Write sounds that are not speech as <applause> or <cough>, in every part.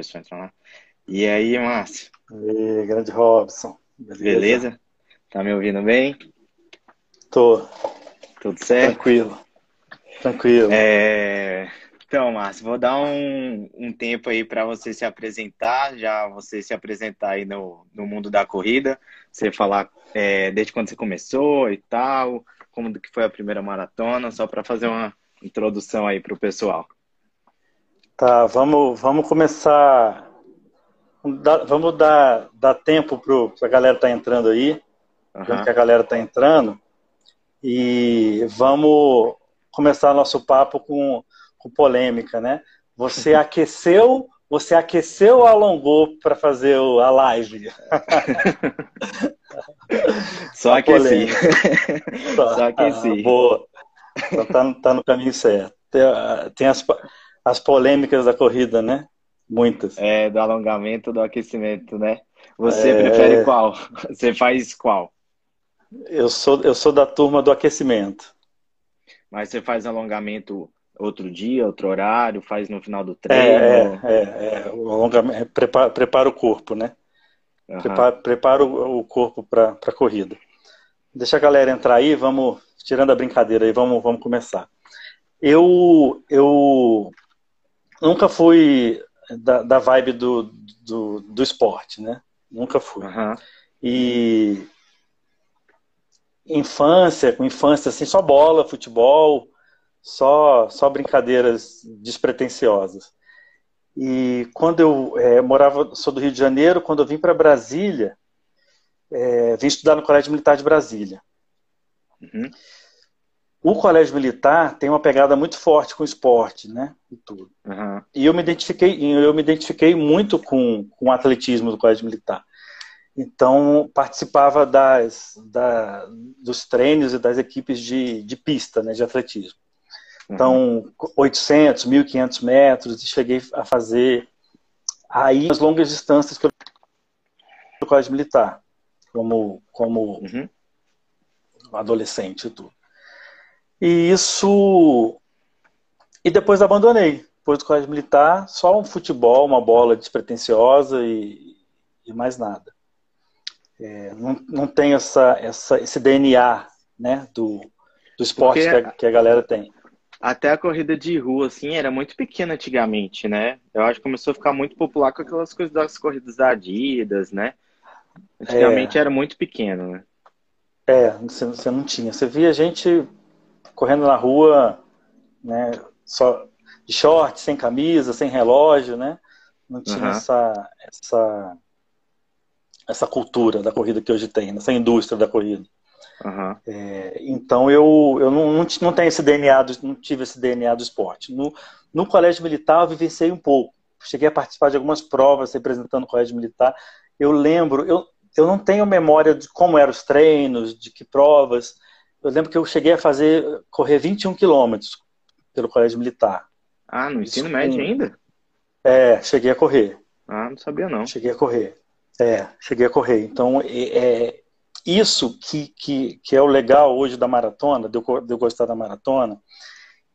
pessoa entrar lá. E aí, Márcio? E grande Robson. Beleza? Beleza? Tá me ouvindo bem? Tô. Tudo certo? Tranquilo. Tranquilo. É... Então, Márcio, vou dar um, um tempo aí para você se apresentar, já você se apresentar aí no, no mundo da corrida, você falar é, desde quando você começou e tal, como que foi a primeira maratona, só para fazer uma introdução aí para o pessoal. Tá, vamos, vamos começar. Vamos dar, dar tempo para a galera estar tá entrando aí, uhum. que a galera está entrando, e vamos começar nosso papo com com polêmica, né? Você <laughs> aqueceu, você aqueceu ou alongou para fazer a live? <laughs> Só aqueci. Só, <laughs> Só aqueci. Ah, boa. Então tá, tá, no caminho certo. Tem, tem as, as polêmicas da corrida, né? Muitas. É, do alongamento, do aquecimento, né? Você é... prefere qual? <laughs> Você faz qual? Eu sou, eu sou da turma do aquecimento. Mas você faz alongamento outro dia, outro horário, faz no final do treino? É, é, é, o alongamento, é, prepara, prepara o corpo, né? Uhum. Prepara, prepara o, corpo para a corrida. Deixa a galera entrar aí, vamos, tirando a brincadeira aí, vamos, vamos começar. Eu, eu nunca fui da, da vibe do, do, do, esporte, né? Nunca fui. Uhum. E infância, com infância, assim, só bola, futebol, só, só brincadeiras despretensiosas. E quando eu é, morava, sou do Rio de Janeiro, quando eu vim para Brasília, é, vim estudar no Colégio Militar de Brasília. Uhum. O Colégio Militar tem uma pegada muito forte com o esporte, né? E tudo. Uhum. E eu me identifiquei, eu me identifiquei muito com, com o atletismo do Colégio Militar. Então participava das, da, dos treinos e das equipes de, de pista, né, de atletismo. Então, 800, 1.500 metros, e cheguei a fazer aí as longas distâncias que eu no colégio militar, como, como uhum. adolescente e tudo. E isso. E depois abandonei. Depois do colégio militar, só um futebol, uma bola despretensiosa e, e mais nada. É, não, não tenho essa, essa, esse DNA né, do, do esporte que a, que a galera tem até a corrida de rua, assim, era muito pequena antigamente, né? Eu acho que começou a ficar muito popular com aquelas coisas das corridas da Adidas, né? Antigamente é. era muito pequeno, né? É, você, você não tinha. Você via gente correndo na rua, né? Só de short, sem camisa, sem relógio, né? Não tinha uhum. essa, essa, essa cultura da corrida que hoje tem, essa indústria da corrida. Uhum. É, então eu, eu não, não, não, tenho esse DNA, do, não tive esse DNA do esporte. No, no colégio militar eu vivenciei um pouco. Cheguei a participar de algumas provas representando o colégio militar. Eu lembro, eu, eu não tenho memória de como eram os treinos, de que provas. Eu lembro que eu cheguei a fazer, correr 21 quilômetros pelo colégio militar. Ah, no ensino Isso, médio ainda? É, cheguei a correr. Ah, não sabia não. Cheguei a correr. É, cheguei a correr. Então, é, isso que, que, que é o legal hoje da maratona, de eu, de eu gostar da maratona,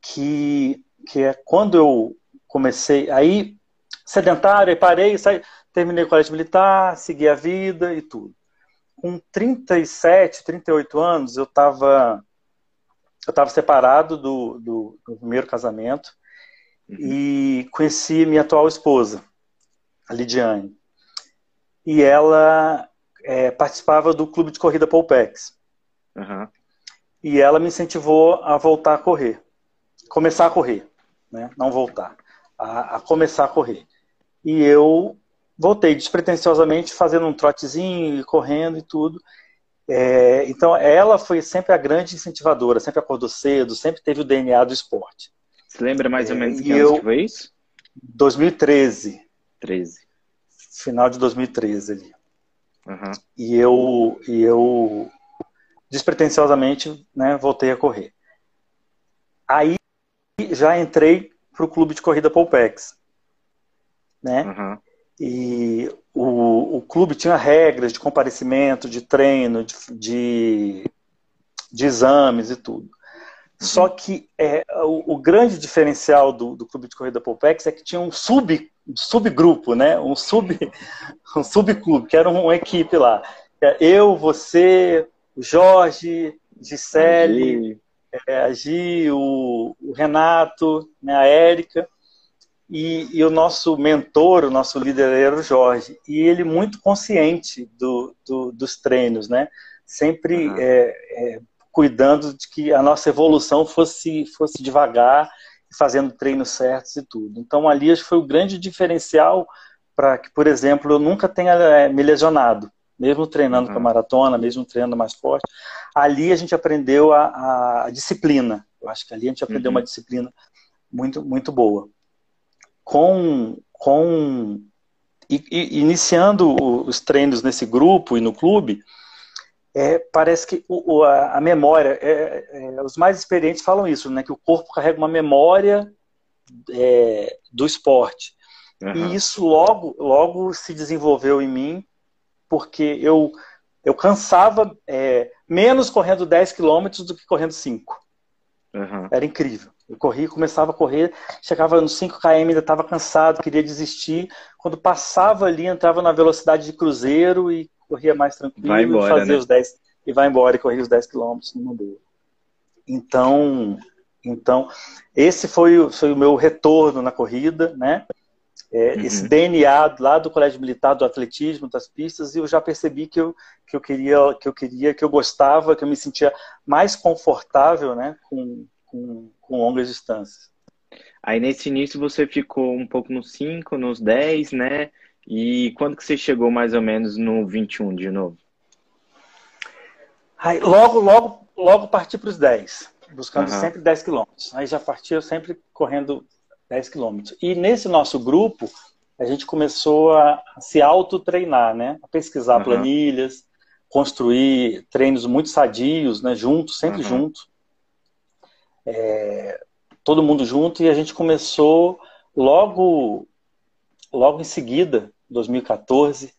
que, que é quando eu comecei, aí sedentário, aí parei, saí, terminei o colégio militar, segui a vida e tudo. Com 37, 38 anos, eu estava eu tava separado do, do, do primeiro casamento uhum. e conheci minha atual esposa, a Lidiane. E ela é, participava do clube de corrida Polpex. Uhum. E ela me incentivou a voltar a correr. Começar a correr, né? não voltar. A, a começar a correr. E eu voltei despretensiosamente fazendo um trotezinho, correndo e tudo. É, então, ela foi sempre a grande incentivadora, sempre acordou cedo, sempre teve o DNA do esporte. Você lembra mais ou menos é, que ano que foi isso? 2013. 13. Final de 2013 ali. Uhum. E eu, e eu despretensiosamente, né, voltei a correr. Aí já entrei para o clube de corrida Polpex, né? Uhum. E o, o clube tinha regras de comparecimento, de treino, de, de, de exames e tudo. Uhum. Só que é, o, o, grande diferencial do, do clube de corrida Polpex é que tinha um sub subgrupo, né? Um sub <laughs> um subclube, que era uma equipe lá. É, eu, você, o Jorge, Gisele, é, a Gi, o, o Renato, né, a Érica. E, e, o nosso mentor, o nosso líder era o Jorge. E ele muito consciente do, do dos treinos, né? Sempre uhum. é, é, cuidando de que a nossa evolução fosse, fosse devagar, fazendo treinos certos e tudo. Então ali acho que foi o grande diferencial para que, por exemplo, eu nunca tenha é, me lesionado, mesmo treinando uhum. para maratona, mesmo treinando mais forte. Ali a gente aprendeu a, a disciplina. Eu acho que ali a gente aprendeu uhum. uma disciplina muito, muito boa com, com e, e, iniciando os treinos nesse grupo e no clube, é, parece que o, a, a, memória, é, é, os mais experientes falam isso, né, que o corpo carrega uma memória é, do esporte. Uhum. E isso logo, logo se desenvolveu em mim, porque eu, eu cansava é, menos correndo 10 quilômetros do que correndo 5. Uhum. Era incrível. Eu corria, começava a correr, chegava nos 5 km, ainda estava cansado, queria desistir. Quando passava ali, entrava na velocidade de cruzeiro e corria mais tranquilo, vai embora, fazia né? os 10 e vai embora e corria os 10 km numa boa. Então, então esse foi, foi o meu retorno na corrida, né? É, uhum. Esse DNA lá do Colégio Militar do atletismo, das pistas, e eu já percebi que eu, que eu queria, que eu queria, que eu gostava, que eu me sentia mais confortável, né, com, com, com longas distâncias. Aí nesse início você ficou um pouco nos 5, nos 10, né? E quando que você chegou mais ou menos no 21 de novo? Aí, logo, logo, logo parti para os 10, buscando uhum. sempre 10 quilômetros. Aí já partia sempre correndo 10 quilômetros. E nesse nosso grupo, a gente começou a se auto-treinar, né? A pesquisar uhum. planilhas, construir treinos muito sadios, né? Juntos, sempre uhum. juntos é, todo mundo junto e a gente começou logo, logo em seguida, 2014,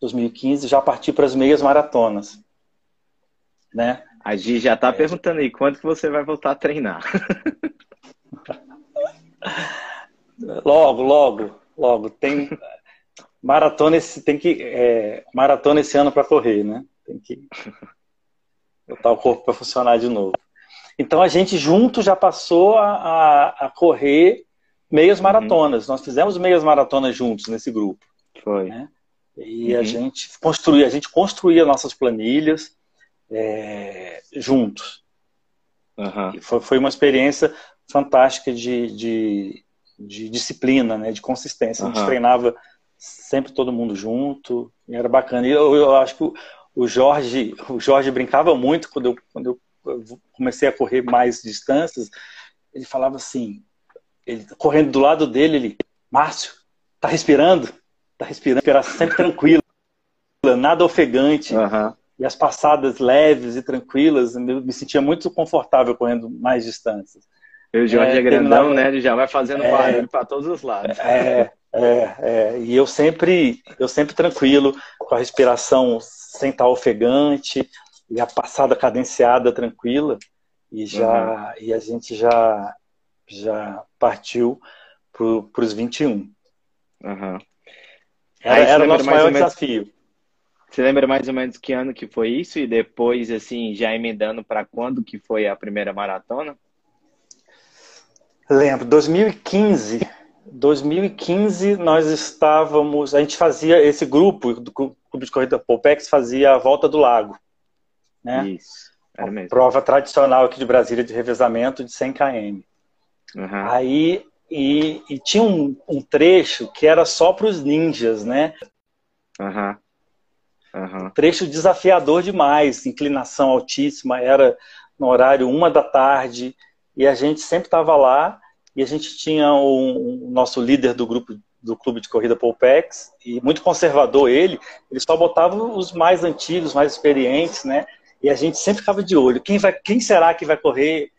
2015, já partir para as meias maratonas, né? A Gi já está é. perguntando aí, quando que você vai voltar a treinar? <laughs> logo, logo, logo. Tem maratona esse, tem que é, maratona esse ano para correr, né? Tem que botar o corpo para funcionar de novo. Então a gente junto já passou a, a, a correr meias uhum. maratonas. Nós fizemos meias maratonas juntos nesse grupo. Foi. Né? E uhum. a gente construía, a gente construía nossas planilhas é, juntos. Uhum. Foi, foi uma experiência fantástica de, de, de disciplina, né, de consistência. A gente treinava sempre todo mundo junto, era bacana. E eu, eu acho que o, o Jorge, o Jorge brincava muito quando eu, quando eu comecei a correr mais distâncias, ele falava assim, ele correndo do lado dele, ele, Márcio, tá respirando? Tá respirando, respirar sempre tranquila, nada ofegante. Uhum. E as passadas leves e tranquilas, eu me sentia muito confortável correndo mais distâncias. E o Jorge é, é grandão, né? Ele já vai fazendo é, barulho para todos os lados. É, é, é, e eu sempre, eu sempre tranquilo, com a respiração sem estar ofegante, e a passada cadenciada tranquila e já uhum. e a gente já já partiu para os 21. Uhum. Era, era o nosso maior menos, desafio. Você lembra mais ou menos que ano que foi isso e depois assim já emendando para quando que foi a primeira maratona? Lembro, 2015. 2015 nós estávamos, a gente fazia esse grupo do Clube de Corrida Popex fazia a volta do lago. Né? Isso, era mesmo. Prova tradicional aqui de Brasília de revezamento de 100 km. Uhum. Aí, e, e, tinha um, um, trecho que era só para os ninjas, né? Uhum. Uhum. Um trecho desafiador demais, inclinação altíssima, era no horário uma da tarde, e a gente sempre estava lá, e a gente tinha o um, nosso líder do grupo do clube de corrida Polpex, e muito conservador ele, ele só botava os mais antigos, mais experientes, né? E a gente sempre ficava de olho. Quem, vai, quem será que vai correr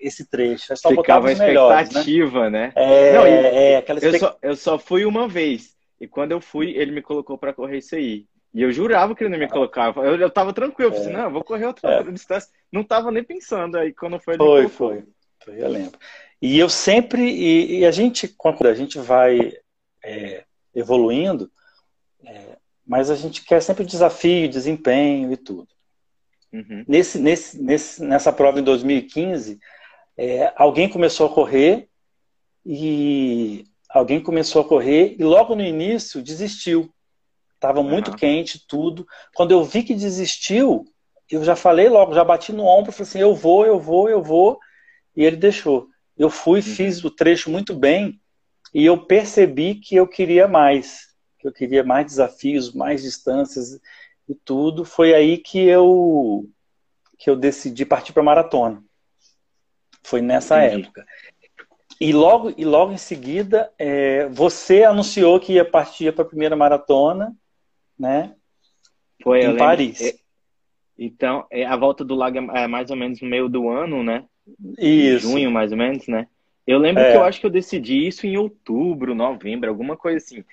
esse trecho? É só Ficava a expectativa, melhores, né? né? É, Não, é aquela eu, só, eu só fui uma vez. E quando eu fui, ele me colocou para correr isso aí. E eu jurava que ele não me colocava. Eu, eu tava tranquilo. Eu falei, é. não, eu vou correr outra é. distância. Não tava nem pensando. Aí quando foi... Foi, foi. foi. Eu lembro. E eu sempre... E, e, a gente, quando a gente vai é, evoluindo, é, mas a gente quer sempre desafio, desempenho e tudo. Uhum. Nesse, nesse, nesse, nessa prova em 2015, é, alguém começou a correr e alguém começou a correr e logo no início desistiu. Estava muito uhum. quente, tudo. Quando eu vi que desistiu, eu já falei logo, já bati no ombro, falei assim, eu vou, eu vou, eu vou, e ele deixou. Eu fui, uhum. fiz o trecho muito bem e eu percebi que eu queria mais, que eu queria mais desafios, mais distâncias e tudo. Foi aí que eu que eu decidi partir para maratona. Foi nessa Entendi. época. E logo, e logo em seguida, é, você anunciou que ia partir para a primeira maratona, né? Foi, em Paris. É, então, é, a volta do lago é, é mais ou menos no meio do ano, né? Isso. Junho, mais ou menos, né? Eu lembro é. que eu acho que eu decidi isso em outubro, novembro, alguma coisa assim.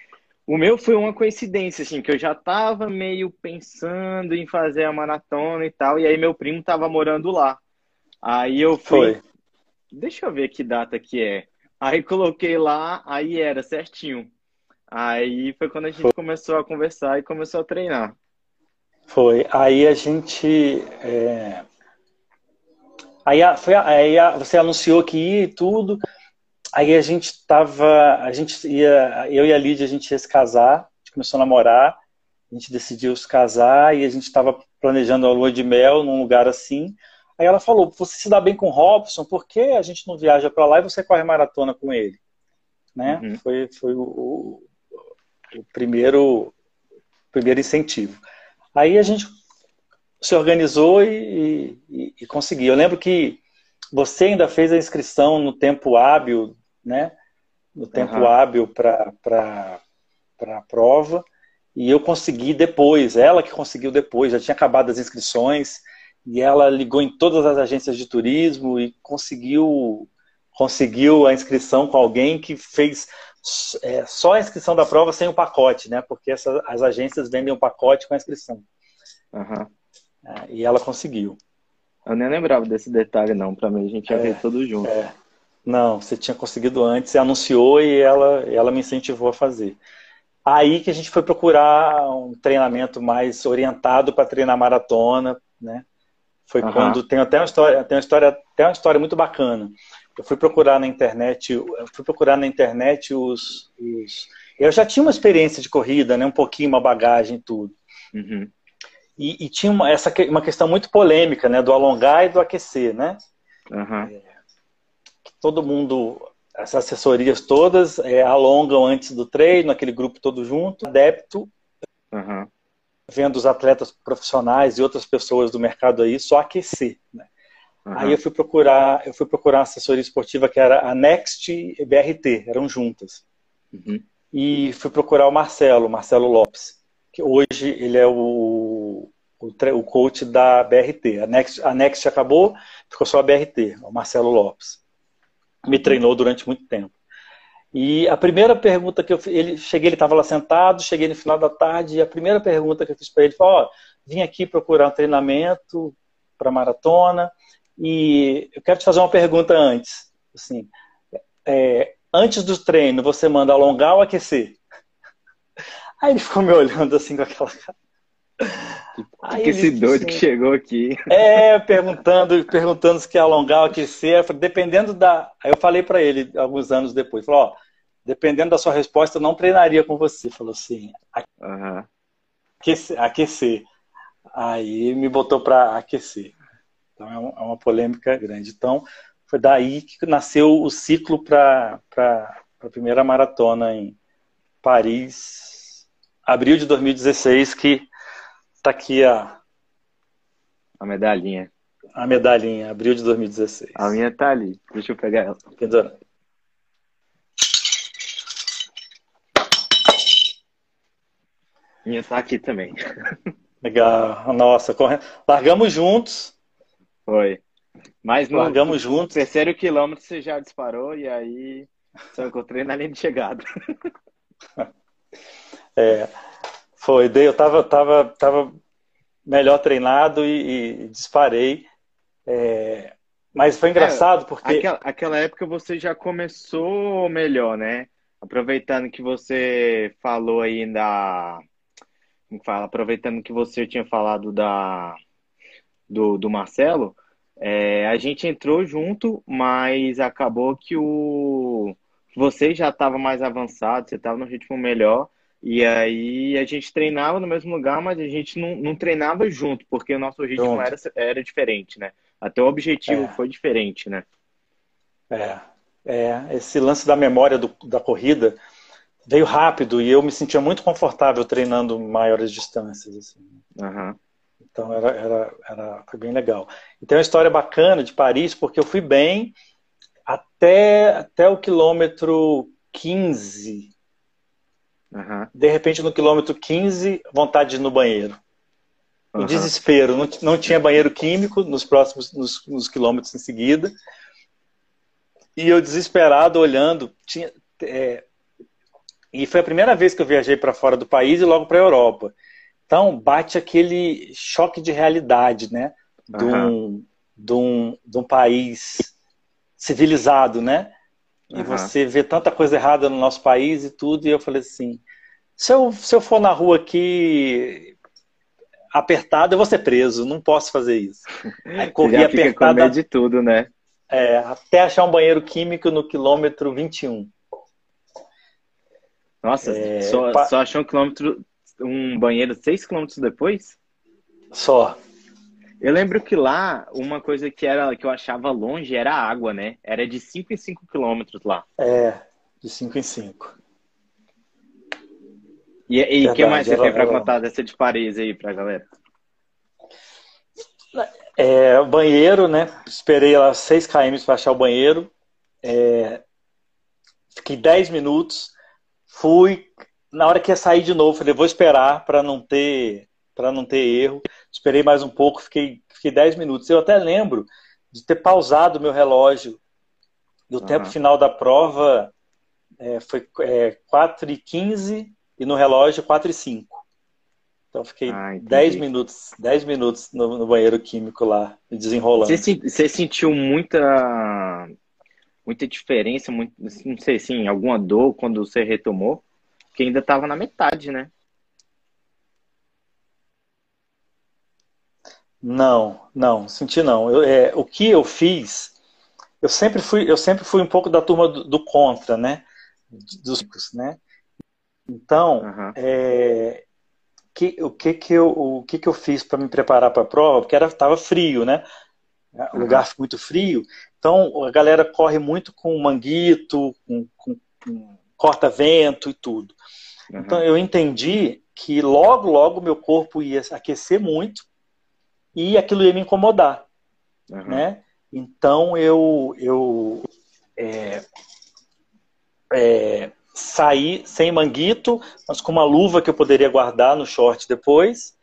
O meu foi uma coincidência, assim, que eu já tava meio pensando em fazer a maratona e tal, e aí meu primo tava morando lá. Aí eu fui. Foi. Deixa eu ver que data que é. Aí coloquei lá, aí era certinho. Aí foi quando a gente foi. começou a conversar e começou a treinar. Foi. Aí a gente. É... Aí, foi, aí você anunciou que ia e tudo. Aí a gente tava. A gente ia. Eu e a Lídia, a gente ia se casar. A gente começou a namorar. A gente decidiu se casar e a gente estava planejando a lua de mel num lugar assim. Aí ela falou: Você se dá bem com o Robson, por que a gente não viaja para lá e você corre maratona com ele? Né? Uhum. Foi, foi o, o, o primeiro, primeiro incentivo. Aí a gente se organizou e, e, e conseguiu. Eu lembro que você ainda fez a inscrição no tempo hábil, né? No tempo uhum. hábil para a prova. E eu consegui depois, ela que conseguiu depois, já tinha acabado as inscrições, e ela ligou em todas as agências de turismo e conseguiu conseguiu a inscrição com alguém que fez é, só a inscrição da prova sem o pacote, né? Porque essa, as agências vendem um pacote com a inscrição. Uhum. É, e ela conseguiu. Eu nem lembrava desse detalhe, não. Para mim, a gente ia é, ver tudo junto. É. Não, você tinha conseguido antes, você anunciou e ela, ela me incentivou a fazer. Aí que a gente foi procurar um treinamento mais orientado para treinar maratona, né? Foi uhum. quando tem até uma história, tem uma história, até uma história muito bacana. Eu fui procurar na internet, eu fui procurar na internet os, os eu já tinha uma experiência de corrida, né? Um pouquinho, uma bagagem e tudo. Uhum. E, e, tinha uma, essa, uma questão muito polêmica, né? Do alongar e do aquecer, né? Uhum. É, todo mundo, as assessorias todas é, alongam antes do treino, aquele grupo todo junto, adepto, uhum. vendo os atletas profissionais e outras pessoas do mercado aí só aquecer, né? Uhum. Aí eu fui procurar, eu fui procurar uma assessoria esportiva que era a Next e BRT, eram juntas. Uhum. E fui procurar o Marcelo, Marcelo Lopes que hoje ele é o, o, o coach da BRT. A Next, a Next acabou, ficou só a BRT, o Marcelo Lopes. Me treinou durante muito tempo. E a primeira pergunta que eu fiz, ele cheguei, ele estava lá sentado, cheguei no final da tarde, e a primeira pergunta que eu fiz para ele foi: Ó, oh, vim aqui procurar um treinamento para maratona, e eu quero te fazer uma pergunta antes. Assim, é, antes do treino, você manda alongar ou aquecer? <laughs> Aí ele ficou me olhando assim com aquela cara. Aí que esse doido que chegou aqui. É, perguntando, perguntando se quer alongar ou aquecer. Dependendo da. Aí eu falei para ele alguns anos depois, falou, ó, dependendo da sua resposta, eu não treinaria com você. Falou assim, uhum. aquecer, aquecer. Aí me botou para aquecer. Então é, é uma polêmica grande. Então foi daí que nasceu o ciclo para a primeira maratona em Paris, abril de 2016, que está aqui a. A medalhinha. A medalhinha, abril de 2016. A minha tá ali. Deixa eu pegar ela. Pendurando. Minha tá aqui também. <laughs> Legal. Nossa, correndo. Largamos juntos. Foi. Mas no Largamos juntos. terceiro quilômetro você já disparou e aí só encontrei na linha de chegada. <laughs> É, foi, eu tava, tava, tava melhor treinado e, e disparei. É, mas foi engraçado é, porque. Aquela, aquela, época você já começou melhor, né? aproveitando que você falou aí da. Como fala? Aproveitando que você tinha falado da, do, do Marcelo, é, a gente entrou junto, mas acabou que o você já estava mais avançado, você estava no ritmo melhor, e aí a gente treinava no mesmo lugar, mas a gente não, não treinava junto, porque o nosso ritmo era, era diferente, né? Até o objetivo é. foi diferente, né? É, é, esse lance da memória do, da corrida veio rápido e eu me sentia muito confortável treinando maiores distâncias. Assim. Uhum. Então era, era, era, foi bem legal. E tem uma história bacana de Paris, porque eu fui bem até, até o quilômetro 15. Uhum. De repente, no quilômetro 15, vontade de ir no banheiro. Um uhum. desespero. Não, não tinha banheiro químico nos próximos nos, nos quilômetros em seguida. E eu desesperado olhando, tinha, é, e foi a primeira vez que eu viajei para fora do país e logo para a Europa. Então bate aquele choque de realidade, né? De um, de um, de um país civilizado, né? E uhum. você vê tanta coisa errada no nosso país e tudo, e eu falei assim: se eu, se eu for na rua aqui apertado, eu vou ser preso, não posso fazer isso. Aí <laughs> corri apertado. de tudo, né? É, até achar um banheiro químico no quilômetro 21. Nossa, é, só, pa... só achou um quilômetro, um banheiro seis quilômetros depois? Só. Eu lembro que lá, uma coisa que era que eu achava longe era a água, né? Era de 5 em 5 quilômetros lá. É, de 5 em 5. E o que mais você tem para contar dessa de Paris aí pra galera? É, banheiro, né? Esperei lá 6 km para achar o banheiro. É, fiquei 10 minutos. Fui. Na hora que ia sair de novo, falei, vou esperar para não ter para não ter erro. Esperei mais um pouco, fiquei, fiquei 10 minutos. Eu até lembro de ter pausado meu relógio. E o uhum. tempo final da prova é, foi é, 4 e 15 e no relógio 4 e 5. Então fiquei ah, 10 minutos, 10 minutos no, no, banheiro químico lá, desenrolando. Você, você, sentiu muita muita diferença, muito, não sei assim, alguma dor quando você retomou? Porque ainda estava na metade, né? Não, não, senti não. Eu, é, o que eu fiz, eu sempre fui, eu sempre fui um pouco da turma do, do contra, né? Dos, né? Então, uhum. é, que, o que que eu, o que que eu fiz para me preparar para a prova? Porque era estava frio, né? O uhum. lugar muito frio. Então a galera corre muito com manguito, com, com, com corta-vento e tudo. Uhum. Então eu entendi que logo, logo meu corpo ia aquecer muito e aquilo ia me incomodar, uhum. né? Então eu eu é, é, saí sem manguito, mas com uma luva que eu poderia guardar no short depois.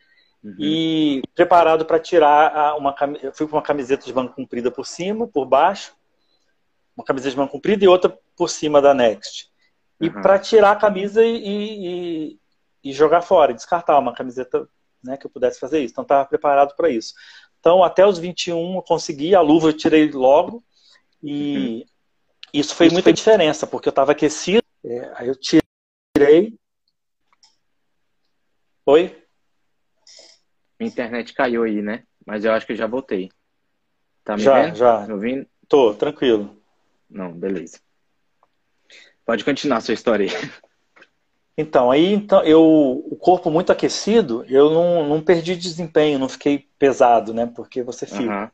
Uhum. E preparado para tirar uma eu fui com uma camiseta de manga comprida por cima, por baixo, uma camiseta de manga comprida e outra por cima da Next. E uhum. para tirar a camisa e, e, e, jogar fora, descartar uma camiseta né, que eu pudesse fazer isso. Então estava preparado para isso. Então até os 21 eu consegui, a luva eu tirei logo e uhum. isso foi isso muita foi... diferença, porque eu estava aquecido é, aí eu tirei. Oi? Minha internet caiu aí, né? Mas eu acho que já voltei. Tá me já, vendo? Já, Me ouvindo? Tô, tranquilo. Não, beleza. Pode continuar a sua história aí. <laughs> Então, aí então, eu, o corpo muito aquecido, eu não, não perdi desempenho, não fiquei pesado, né? Porque você fica. Uhum.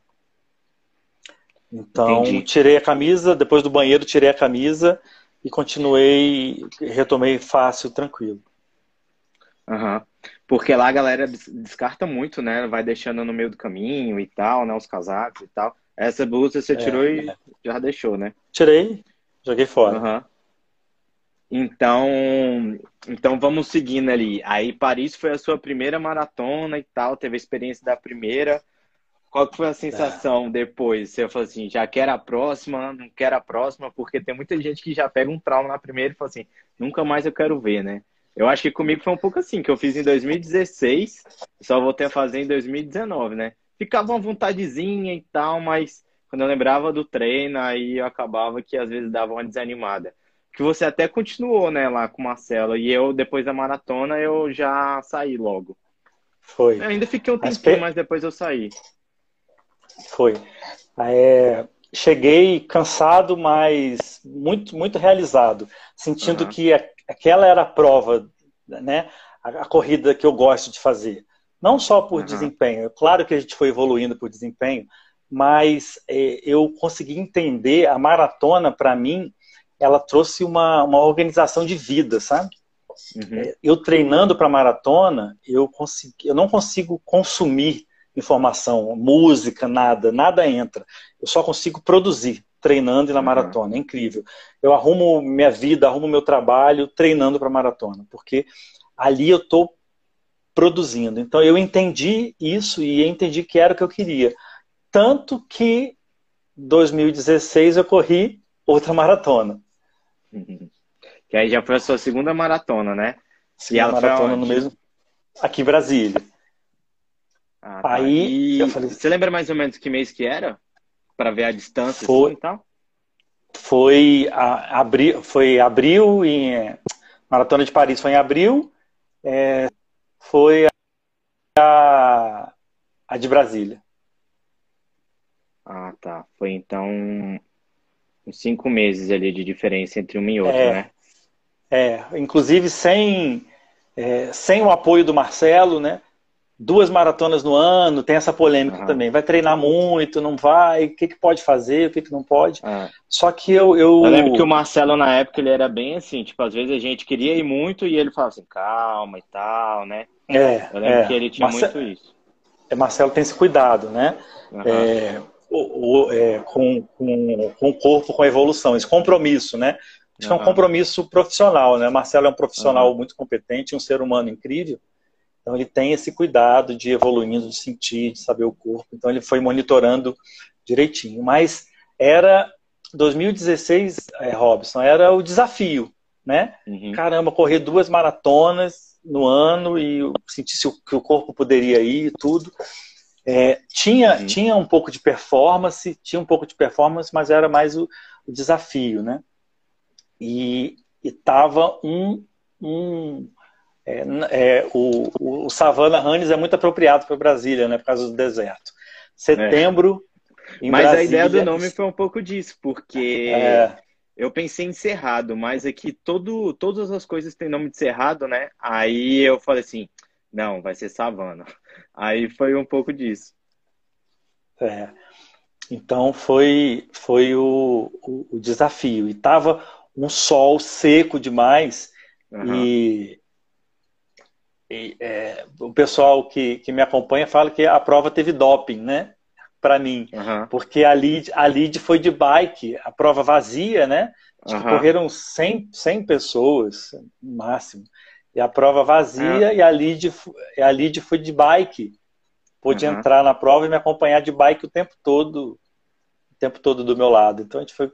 Então, Entendi. tirei a camisa, depois do banheiro tirei a camisa e continuei, retomei fácil, tranquilo. Uhum. Porque lá a galera descarta muito, né? Vai deixando no meio do caminho e tal, né? Os casacos e tal. Essa blusa você é, tirou e é. já deixou, né? Tirei, joguei fora. Uhum. Então, então vamos seguindo ali. Aí Paris foi a sua primeira maratona e tal, teve a experiência da primeira. Qual que foi a sensação é. depois? Você falou assim, já quero a próxima, não quero a próxima, porque tem muita gente que já pega um trauma na primeira e fala assim, nunca mais eu quero ver, né? Eu acho que comigo foi um pouco assim, que eu fiz em 2016, só voltei a fazer em 2019, né? Ficava uma vontadezinha e tal, mas quando eu lembrava do treino, aí eu acabava que às vezes dava uma desanimada. Que você até continuou, né, lá com o Marcelo. E eu, depois da maratona, eu já saí logo. Foi. Eu ainda fiquei um tempinho, mas depois eu saí. Foi. É, cheguei cansado, mas muito, muito realizado, sentindo uhum. que aquela era a prova, né? A, a, corrida que eu gosto de fazer. Não só por uhum. desempenho, claro que a gente foi evoluindo por desempenho, mas é, eu consegui entender a maratona para mim, ela trouxe uma, uma organização de vida, sabe? Uhum. É, eu treinando para maratona, eu, consegui, eu não consigo consumir informação, música, nada, nada entra. Eu só consigo produzir treinando e na uhum. maratona. É incrível. Eu arrumo minha vida, arrumo meu trabalho treinando para maratona, porque ali eu estou produzindo. Então eu entendi isso e entendi que era o que eu queria. Tanto que 2016 eu corri outra maratona. Que aí já foi a sua segunda maratona, né? Segunda e ela maratona no mesmo aqui em Brasília. Ah, tá. Aí e... falei... você lembra mais ou menos que mês que era? Para ver a distância foi, assim, e tal? Foi a, abril, foi abril em Maratona de Paris foi em abril. É, foi a, a de Brasília. Ah, tá. Foi então uns cinco meses ali de diferença entre uma e outra, é, né? É, inclusive sem, é, sem o apoio do Marcelo, né? Duas maratonas no ano, tem essa polêmica uhum. também. Vai treinar muito, não vai? O que, que pode fazer, o que, que não pode? Uhum. Só que eu, eu. Eu lembro que o Marcelo, na época, ele era bem assim, tipo, às vezes a gente queria ir muito e ele falava assim, calma e tal, né? É. Eu lembro é. que ele tinha muito isso. É, Marcelo tem esse cuidado, né? Uhum. É, o, o, é, com, com, com o corpo, com a evolução, esse compromisso, né? Acho que é um compromisso profissional, né? Marcelo é um profissional uhum. muito competente, um ser humano incrível. Então ele tem esse cuidado de evoluindo, de sentir, de saber o corpo. Então ele foi monitorando direitinho. Mas era 2016, é, Robson, era o desafio, né? Uhum. Caramba, correr duas maratonas no ano e sentir que o corpo poderia ir e tudo. É, tinha, uhum. tinha um pouco de performance, tinha um pouco de performance, mas era mais o, o desafio, né? e estava um, um é, é, o, o, Savannah Hannes é muito apropriado para Brasília, né, por causa do deserto. Setembro. É. mas Brasília, a ideia do nome foi um pouco disso, porque é. eu pensei em Cerrado, mas aqui todo, todas as coisas têm nome de Cerrado, né? Aí eu falei assim, não, vai ser Savana. Aí foi um pouco disso. É. Então foi, foi o, o, o desafio. E tava um sol seco demais uhum. e, e é, o pessoal que, que me acompanha fala que a prova teve doping, né? Para mim, uhum. porque a lead, a lead foi de bike, a prova vazia, né? Acho uhum. que correram 100, 100 pessoas no máximo. E a prova vazia e a lead, a lead foi de bike. Pude entrar na prova e me acompanhar de bike o tempo todo, o tempo todo do meu lado. Então a gente foi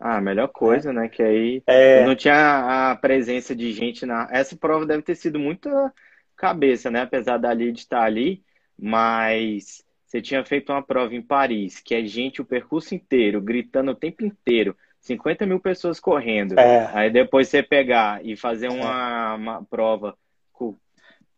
ah, melhor coisa, é. né? Que aí é... não tinha a presença de gente na. Essa prova deve ter sido muita cabeça, né? Apesar da de estar ali, mas você tinha feito uma prova em Paris, que é gente o percurso inteiro, gritando o tempo inteiro, 50 mil pessoas correndo. É. Aí depois você pegar e fazer uma, uma prova com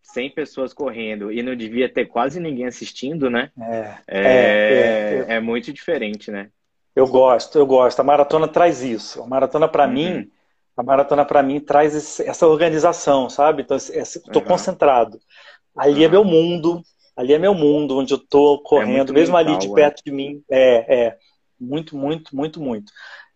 100 pessoas correndo e não devia ter quase ninguém assistindo, né? É, é, é, é, é muito diferente, né? Eu gosto, eu gosto. A maratona traz isso. A maratona para uhum. mim, a maratona para mim traz esse, essa organização, sabe? Então, estou uhum. concentrado. Ali uhum. é meu mundo, ali é meu mundo, onde eu estou é correndo, é mesmo mental, ali de perto de mim. É, é muito, muito, muito, muito.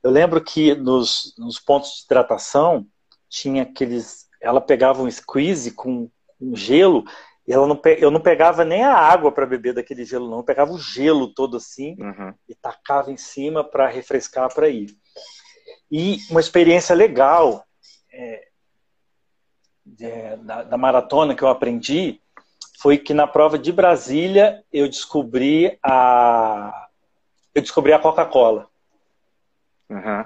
Eu lembro que nos, nos pontos de hidratação tinha aqueles. Ela pegava um squeeze com, com gelo ela não, eu não pegava nem a água para beber daquele gelo, não. Eu pegava o gelo todo assim uhum. e tacava em cima para refrescar para ir. E uma experiência legal é, é, da, da, maratona que eu aprendi foi que na prova de Brasília eu descobri a eu descobri a Coca-Cola. Uhum.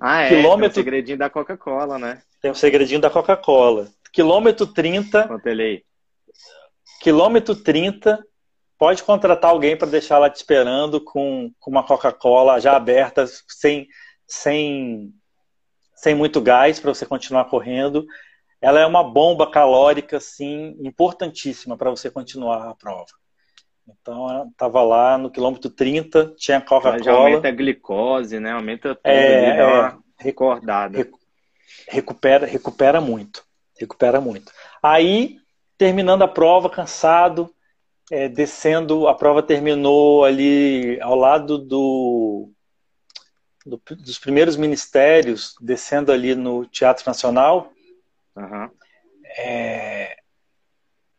Ah, é. Quilômetro... Tem o segredinho da Coca-Cola, né? Tem o segredinho da Coca-Cola. Quilômetro 30. Conta ele aí. Quilômetro 30, pode contratar alguém para deixar lá te esperando com, com uma Coca-Cola já aberta, sem, sem, sem muito gás para você continuar correndo. Ela é uma bomba calórica, assim, importantíssima para você continuar a prova. Então, estava lá no quilômetro 30, tinha Coca-Cola. Já aumenta a glicose, né? Aumenta tudo é, ali, dá uma é, recordada. Recupera, recupera muito. Recupera muito. Aí, terminando a prova, cansado, é, descendo, a prova terminou ali ao lado do, do, dos primeiros ministérios, descendo ali no Teatro Nacional. Uhum. É,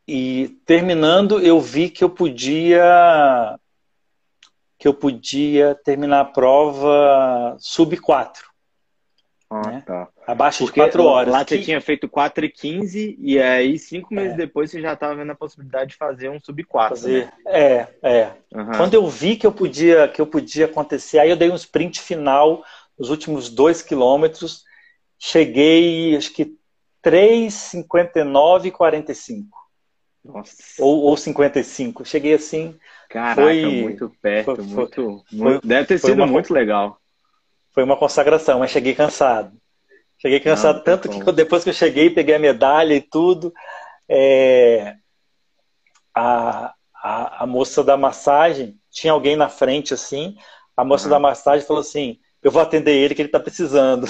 e terminando, eu vi que eu podia que eu podia terminar a prova sub 4. Ah, né? tá. Abaixo Porque de 4 horas. Lá que... você tinha feito 4 e 15 e aí cinco meses é. depois você já estava vendo a possibilidade de fazer um sub 4. Fazer... Né? É, é. Uhum. Quando eu vi que eu podia que eu podia acontecer, aí eu dei um sprint final nos últimos 2 quilômetros, cheguei acho que 3,59 e 45. Nossa. Ou, ou 55. Cheguei assim. Caraca, foi, muito perto, foi, muito, foi, muito, Deve ter sido uma, muito legal. Foi uma consagração, mas cheguei cansado. Cheguei cansado Não, tanto que depois que eu cheguei, peguei a medalha e tudo. É, a, a, a, moça da massagem, tinha alguém na frente assim. A moça da massagem falou assim: Eu vou atender ele que ele está precisando.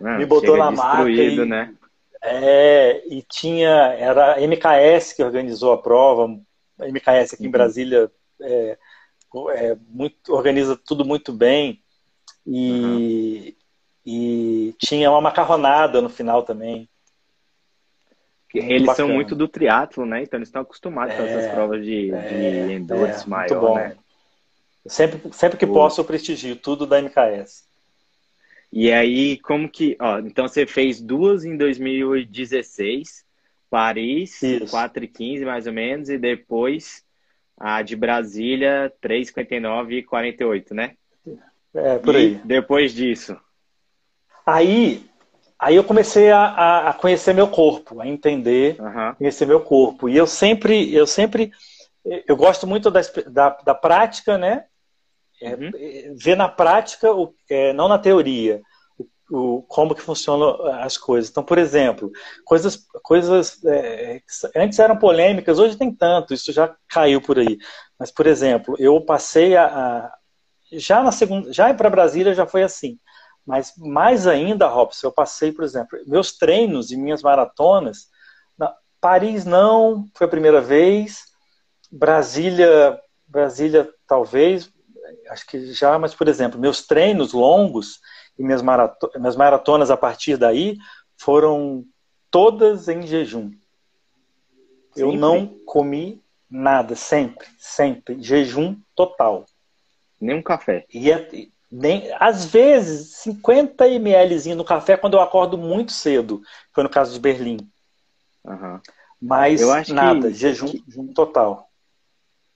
Não, <laughs> Me botou na maca. E, né? É, e tinha, era a MKS que organizou a prova, a MKS aqui uhum. em Brasília é, é, muito, organiza tudo muito bem, e, uhum. e tinha uma macarronada no final também. Muito eles bacana. são muito do triatlo, né? Então eles estão acostumados com essas é, provas de, de é, endurance é, maior, bom. né? Sempre, sempre que posso eu prestigio tudo da MKS. E aí, como que. Ó, então você fez duas em 2016, Paris, Isso. 4 e 15 mais ou menos, e depois a de Brasília, 3,59 e 48, né? É, por e aí. Depois disso. Aí, aí eu comecei a, a conhecer meu corpo, a entender, uhum. conhecer meu corpo. E eu sempre, eu sempre, eu gosto muito da, da, da prática, né? É, uhum. ver na prática, o, é, não na teoria, o, o, como que funcionam as coisas. Então, por exemplo, coisas, coisas é, antes eram polêmicas, hoje tem tanto, isso já caiu por aí. Mas, por exemplo, eu passei a, a já na segunda, já para Brasília já foi assim. Mas mais ainda, Robson, eu passei, por exemplo, meus treinos e minhas maratonas, na, Paris não, foi a primeira vez, Brasília, Brasília talvez, acho que já, mas, por exemplo, meus treinos longos e minhas, marato minhas maratonas a partir daí foram todas em jejum. Eu não comi nada, sempre, sempre. Jejum total. Nem um café. E é, nem, às vezes, 50 ml no café quando eu acordo muito cedo. Foi no caso de Berlim. Uhum. Mas nada, que, jejum, que, jejum total.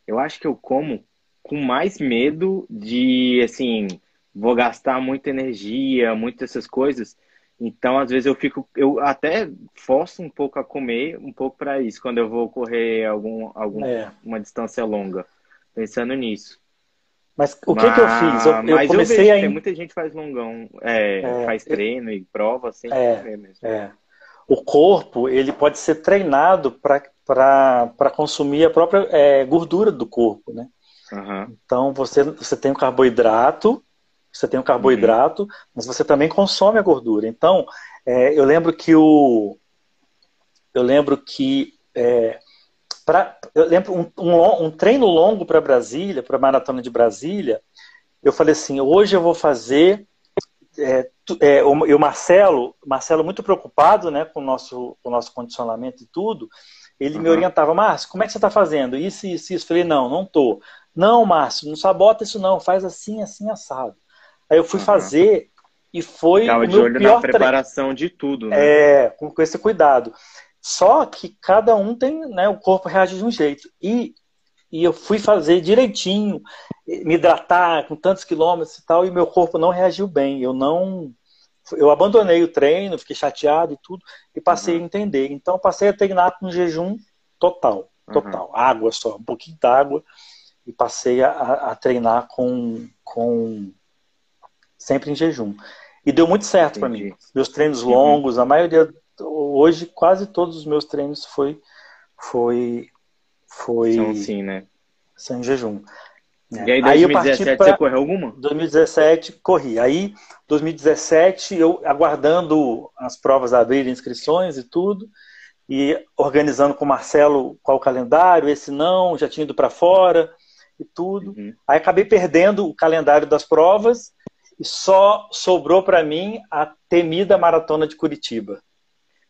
Eu acho que eu como com mais medo de, assim, vou gastar muita energia, muitas essas coisas. Então, às vezes eu fico, eu até forço um pouco a comer, um pouco para isso, quando eu vou correr algum, algum é. uma distância longa, pensando nisso. Mas o que mas, que eu fiz? Eu, eu mas comecei eu vejo, a... tem muita gente faz longão, é, é, faz treino e prova sem é, comer mesmo. É. O corpo, ele pode ser treinado para consumir a própria é, gordura do corpo, né? Uhum. Então você, você tem o carboidrato, você tem o carboidrato, uhum. mas você também consome a gordura. Então, é, eu lembro que o. Eu lembro que. É, pra, eu lembro um, um, um treino longo para Brasília, para a maratona de Brasília. Eu falei assim: hoje eu vou fazer. É, é, o, e o Marcelo, Marcelo muito preocupado né, com, o nosso, com o nosso condicionamento e tudo, ele uhum. me orientava, Márcio, como é que você está fazendo? Isso, isso, isso. Eu falei, não, não estou. Não, Márcio, não sabota isso não, faz assim, assim, assado. Aí eu fui uhum. fazer e foi Ficava o meu de olho pior na preparação de tudo, né? É, com, com, esse cuidado. Só que cada um tem, né, o corpo reage de um jeito. E, e eu fui fazer direitinho, me hidratar com tantos quilômetros e tal, e meu corpo não reagiu bem. Eu não eu abandonei o treino, fiquei chateado e tudo, e passei uhum. a entender. Então, passei a treinar com jejum total, total. Uhum. Água só, um pouquinho d'água, e passei a, a, treinar com, com sempre em jejum. E deu muito certo para mim. Meus treinos uhum. longos, a maioria, hoje quase todos os meus treinos foi foi foi São sim, né? Sem jejum. É. E aí, 2017, aí pra... você correu alguma? 2017, corri. Aí, 2017, eu aguardando as provas abrirem inscrições e tudo, e organizando com o Marcelo qual o calendário, esse não, já tinha ido para fora e tudo. Uhum. Aí acabei perdendo o calendário das provas e só sobrou para mim a temida maratona de Curitiba.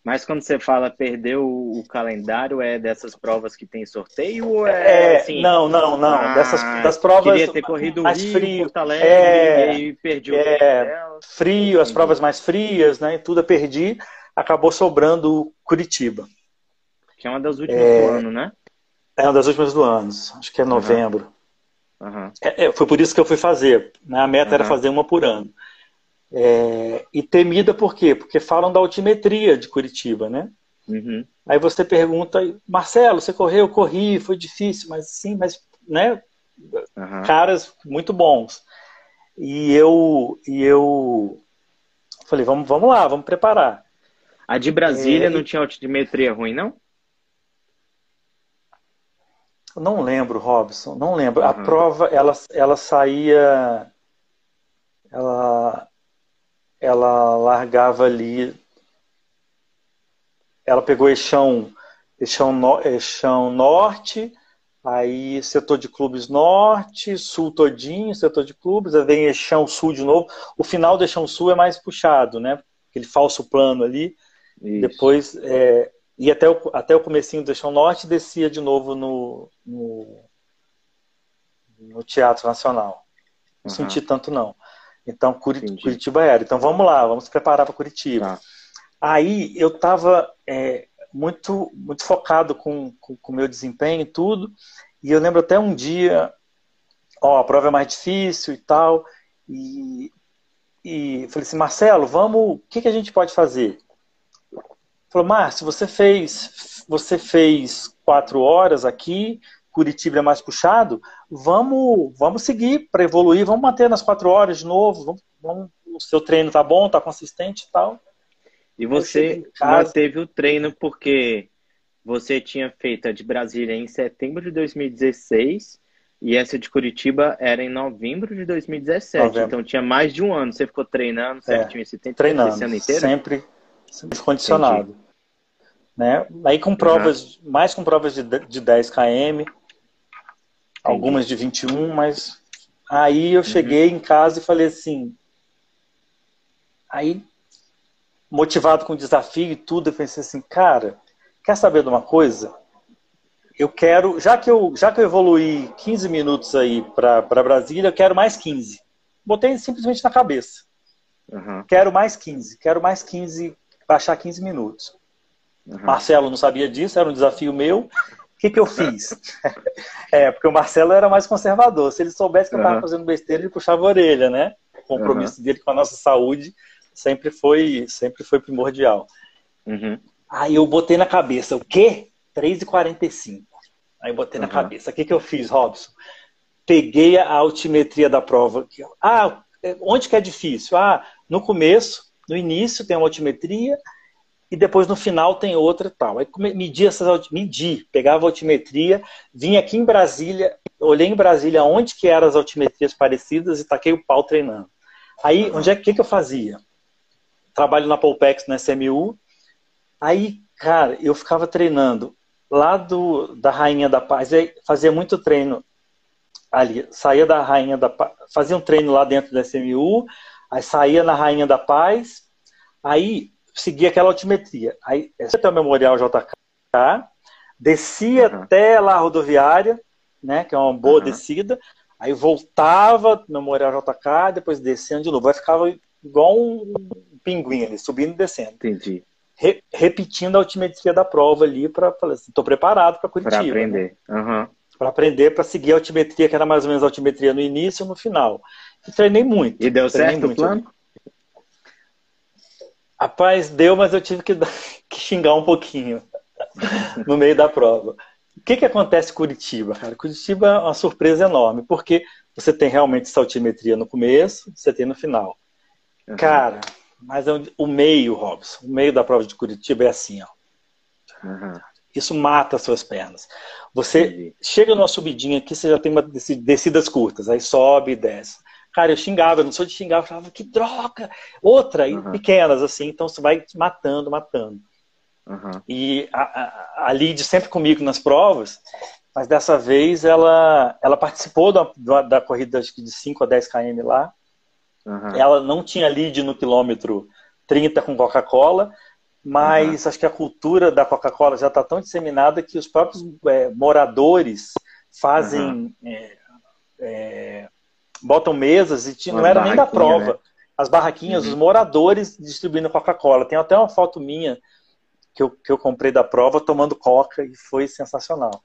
Mas quando você fala perder o, calendário, é dessas provas que tem sorteio ou é, é assim? Não, não, não. Ah, Dessas das provas queria ter corrido mais Rio, frio, Porto Alegre, é, e perdi o é, frio, as provas mais frias, né? E tudo eu perdi. Acabou sobrando Curitiba. Que é uma das últimas é, do ano, né? É uma das últimas do ano. Acho que é novembro. Uhum. É, foi por isso que eu fui fazer. Né? A meta uhum. era fazer uma por ano. É, e temida por quê? Porque falam da altimetria de Curitiba, né? Uhum. Aí você pergunta, Marcelo, você correu? Corri, foi difícil, mas sim, mas, né? Uhum. Caras muito bons. E eu, e eu falei, vamos, vamos lá, vamos preparar. A de Brasília é, não tinha altimetria ruim, não? Não lembro, Robson, não lembro. Uhum. A prova, ela, ela saía. Ela, ela largava ali. Ela pegou eixão, eixão, no, eixão norte, aí setor de clubes norte, sul todinho, setor de clubes, aí vem eixão sul de novo. O final do eixão sul é mais puxado, né? Aquele falso plano ali. Isso. Depois é, ia até o, até o comecinho do eixão norte e descia de novo no, no, no Teatro Nacional. Não uhum. senti tanto não. Então, Curitiba era. Então, vamos lá, vamos se preparar para Curitiba. Tá. Aí, eu estava é, muito, muito focado com o meu desempenho e tudo. E eu lembro até um dia, ó, a prova é mais difícil e tal. E, e falei assim, Marcelo, vamos, o que, que a gente pode fazer? Falou, Márcio, você fez, você fez quatro horas aqui, Curitiba é mais puxado, vamos, vamos seguir para evoluir, vamos manter nas quatro horas de novo, vamos, vamos, o seu treino tá bom, tá consistente e tal. E você manteve o treino porque você tinha feito a de Brasília em setembro de 2016 e essa de Curitiba era em novembro de 2017. Novembro. Então tinha mais de um ano. Você ficou treinando certinho é, esse tempo? Treinando, esse ano inteiro? Sempre, sempre condicionado. Né? Aí com provas, uhum. mais com provas de, de 10 km, algumas de 21, mas aí eu uhum. cheguei em casa e falei assim. Aí, motivado com o desafio e tudo, eu pensei assim, cara, quer saber de uma coisa? Eu quero, já que eu, já que eu evoluí 15 minutos aí para Brasília, eu quero mais 15. Botei simplesmente na cabeça. Uhum. Quero mais 15, quero mais 15, baixar 15 minutos. Uhum. Marcelo não sabia disso, era um desafio meu. O que, que eu fiz? <laughs> é, porque o Marcelo era mais conservador. Se ele soubesse que eu estava uhum. fazendo besteira, ele puxava a orelha, né? O compromisso uhum. dele com a nossa saúde sempre foi, sempre foi primordial. Uhum. Aí eu botei na cabeça, o quê? 3,45. Aí eu botei na uhum. cabeça. O que, que eu fiz, Robson? Peguei a altimetria da prova. Ah, onde que é difícil? Ah, no começo, no início tem uma altimetria, e depois no final tem outra e tal. Aí medi essas medi, pegava a altimetria, vinha aqui em Brasília, olhei em Brasília onde que eram as altimetrias parecidas e taquei o pau treinando. Aí, onde é que, que eu fazia? Trabalho na Polpex, na SMU. Aí, cara, eu ficava treinando lá do, da Rainha da Paz, fazia muito treino ali, saía da Rainha da Paz, fazia um treino lá dentro da SMU, aí saía na Rainha da Paz, aí seguir aquela altimetria. Aí, até o Memorial JK, descia uhum. até lá a rodoviária, né, que é uma boa uhum. descida, aí voltava Memorial JK, depois descendo de novo. Aí ficava igual um pinguim ali, subindo e descendo. Entendi. Re, repetindo a altimetria da prova ali para falar assim, estou preparado para Curitiba. Para né? aprender. Né? Uhum. Para aprender, para seguir a altimetria, que era mais ou menos a altimetria no início e no final. E treinei muito. E deu certo muito. o plano? Rapaz, deu, mas eu tive que, <laughs> que xingar um pouquinho <laughs> no meio da prova. O que, que acontece em Curitiba, cara? Curitiba é uma surpresa enorme, porque você tem realmente essa altimetria no começo, você tem no final. Uhum. Cara, Mas é o meio, Robson, o meio da prova de Curitiba é assim, ó. Uhum. Isso mata as suas pernas. Você Entendi. chega numa subidinha aqui, você já tem uma descidas curtas, aí sobe e desce. Cara, eu xingava, eu não sou de xingar, eu falava, que droga! Outra, uhum. e pequenas, assim, então você vai matando, matando. Uhum. E a, a, a Lid sempre comigo nas provas, mas dessa vez ela, ela participou da, da corrida acho que de 5 a 10 km lá. Uhum. Ela não tinha lead no quilômetro 30 com Coca-Cola, mas uhum. acho que a cultura da Coca-Cola já está tão disseminada que os próprios é, moradores fazem. Uhum. É, é, botam mesas e tinha, não era nem da prova. Né? As barraquinhas, uhum. os moradores distribuindo Coca-Cola. Tem até uma foto minha que eu, que eu comprei da prova tomando Coca e foi sensacional.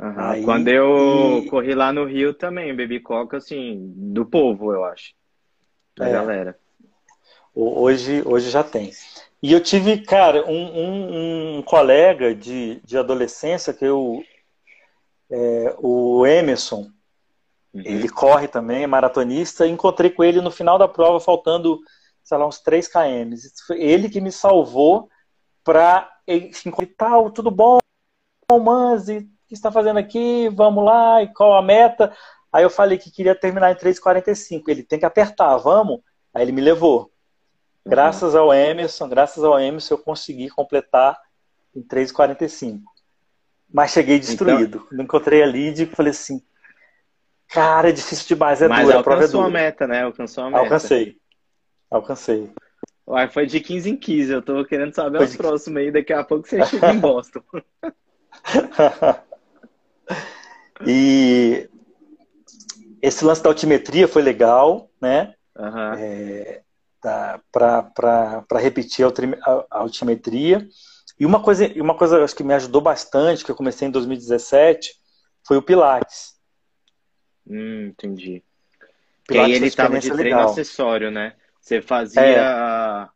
Uhum. Aí, Quando eu e... corri lá no Rio também, bebi coca, assim, do povo, eu acho. Da é. galera. Hoje, hoje já tem. E eu tive, cara, um, um, um colega de, de adolescência que eu. É, o Emerson, uhum. ele corre também, é maratonista. Encontrei com ele no final da prova, faltando, sei lá, uns 3 km. Foi ele que me salvou para. Tal, tudo bom, Manzi? que está fazendo aqui? Vamos lá, e qual a meta? Aí eu falei que queria terminar em 3,45. Ele tem que apertar, vamos? Aí ele me levou. Graças ao Emerson, graças ao Emerson, eu consegui completar em 3,45. Mas cheguei então- destruído. Então... Encontrei a lead e falei assim: cara, é difícil demais, é Mas alcançou a, a meta, né? Alcançou a meta. Alcancei. Alcancei. Uai, foi de 15 em 15. Eu tô querendo saber foi os de... próximos aí. Daqui a pouco você chega em Boston. <laughs> E esse lance da altimetria foi legal, né? Uhum. É, para repetir a, a altimetria. E uma coisa, uma coisa acho que me ajudou bastante, que eu comecei em 2017, foi o Pilates. Hum, entendi. Pilates e aí ele estava de treino legal. acessório, né? Você fazia. É.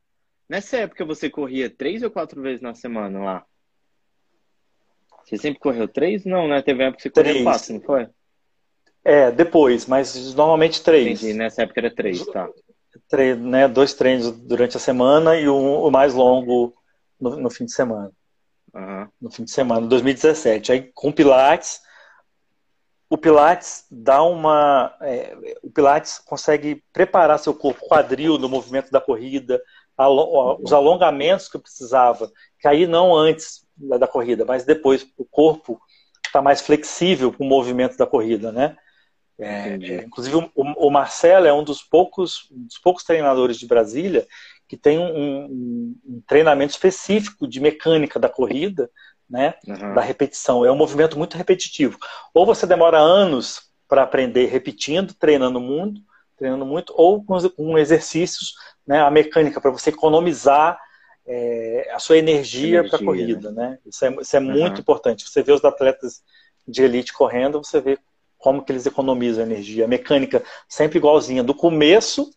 Nessa época você corria três ou quatro vezes na semana lá? Você sempre correu três? Não, né? Teve uma época que você correu três. quatro, não foi? É, depois, mas normalmente três. Entendi, nessa época era três, tá. Três, né, dois treinos durante a semana e um, o mais longo no, no fim de semana. Uhum. No fim de semana, 2017. Aí com Pilates, o Pilates dá uma. É, o Pilates consegue preparar seu corpo quadril no movimento da corrida, os alongamentos que precisava, que aí não antes da corrida, mas depois o corpo está mais flexível com o movimento da corrida, né? É, inclusive o, o, Marcelo é um dos poucos, um dos poucos treinadores de Brasília que tem um, um, um treinamento específico de mecânica da corrida, né? Uhum. Da repetição. É um movimento muito repetitivo. Ou você demora anos para aprender repetindo, treinando muito, treinando muito, ou com, com exercícios, né? A mecânica para você economizar é, a sua energia, para a corrida, né? né? Isso é, isso é uhum. muito importante. Você vê os atletas de elite correndo, você vê como que eles economizam energia. A mecânica sempre igualzinha, do começo,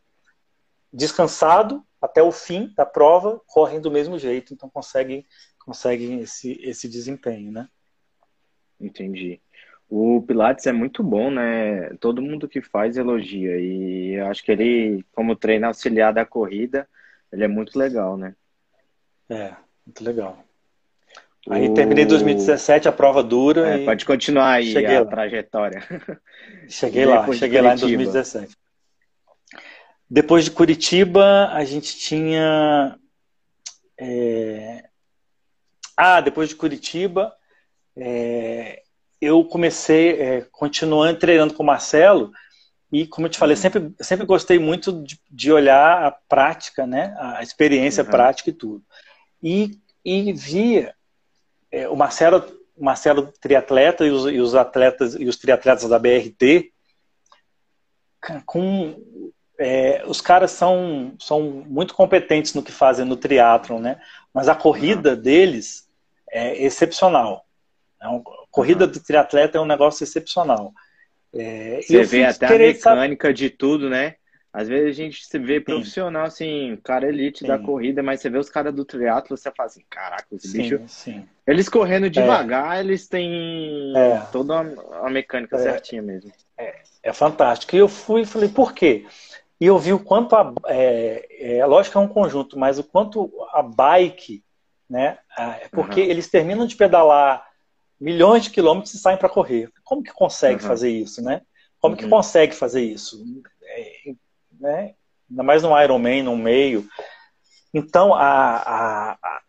descansado, até o fim da prova, correm do mesmo jeito, então conseguem, conseguem esse, esse desempenho, né? Entendi. O Pilates é muito bom, né? Todo mundo que faz elogia. E eu acho que ele, como treino auxiliar da corrida, ele é muito legal, né? É, muito legal. Aí terminei em 2017 a prova dura. É, e... Pode continuar aí cheguei a lá. trajetória. Cheguei lá, cheguei lá em 2017. Depois de Curitiba, a gente tinha. É... Ah, depois de Curitiba, é... eu comecei, é, continuando treinando com o Marcelo, e como eu te falei, uhum. sempre, sempre gostei muito de, de olhar a prática, né? A experiência uhum. prática e tudo e, e via é, o Marcelo, o Marcelo triatleta e os, e os, atletas e os triatletas da BRT com é, os caras são, são muito competentes no que fazem no triatlon, né? Mas a corrida uhum. deles é excepcional. É a corrida uhum. do triatleta é um negócio excepcional. É, Você vê até a mecânica saber... de tudo, né? Às vezes a gente se vê profissional, assim, cara elite sim. da corrida, mas você vê os caras do triatlo, você fala assim, caraca, esse sim, bicho... Sim. Eles correndo devagar, é. eles têm é. toda a mecânica é. certinha mesmo. É, é fantástico. E eu fui e falei, por quê? E eu vi o quanto a. É, é, lógico que é um conjunto, mas o quanto a bike, né? Porque uhum. eles terminam de pedalar milhões de quilômetros e saem para correr. Como que consegue uhum. fazer isso, né? Como uhum. que consegue fazer isso? É, né? Ainda mais no Ironman, no meio. Então, a, a,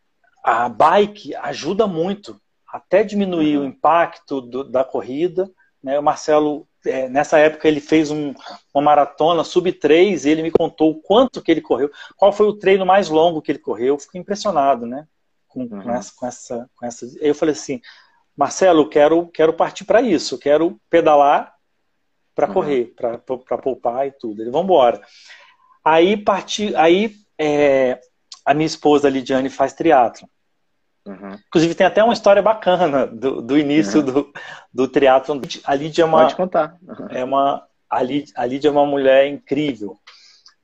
a bike ajuda muito, até diminuir uhum. o impacto do, da corrida. Né? O Marcelo, é, nessa época, ele fez um, uma maratona sub 3 e ele me contou o quanto que ele correu, qual foi o treino mais longo que ele correu. Eu fiquei impressionado, né? Com, uhum. com, essa, com, essa, com essa. Eu falei assim, Marcelo, quero, quero partir para isso, quero pedalar para uhum. correr, para poupar e tudo. Ele, vamos embora. Aí parti, aí é, a minha esposa Lidiane faz triatlo. Uhum. Inclusive tem até uma história bacana do, do início do, do triatlo. A Lídia é uma, Pode contar. É uma, a, Lídia, a é uma mulher incrível.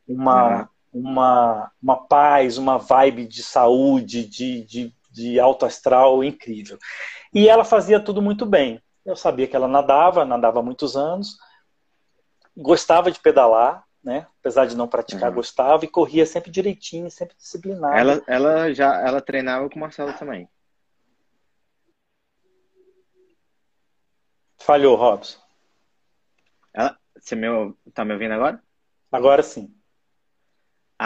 Uma, uma, uma paz, uma vibe de saúde, de, de, de alto astral incrível. E ela fazia tudo muito bem. Eu sabia que ela nadava, nadava há muitos anos, gostava de pedalar, né? Apesar de não praticar, uhum. gostava e corria sempre direitinho, sempre disciplinado. Ela, ela já ela treinava com o Marcelo também. Falhou, Robson. Ela, você me, tá me ouvindo agora? Agora sim.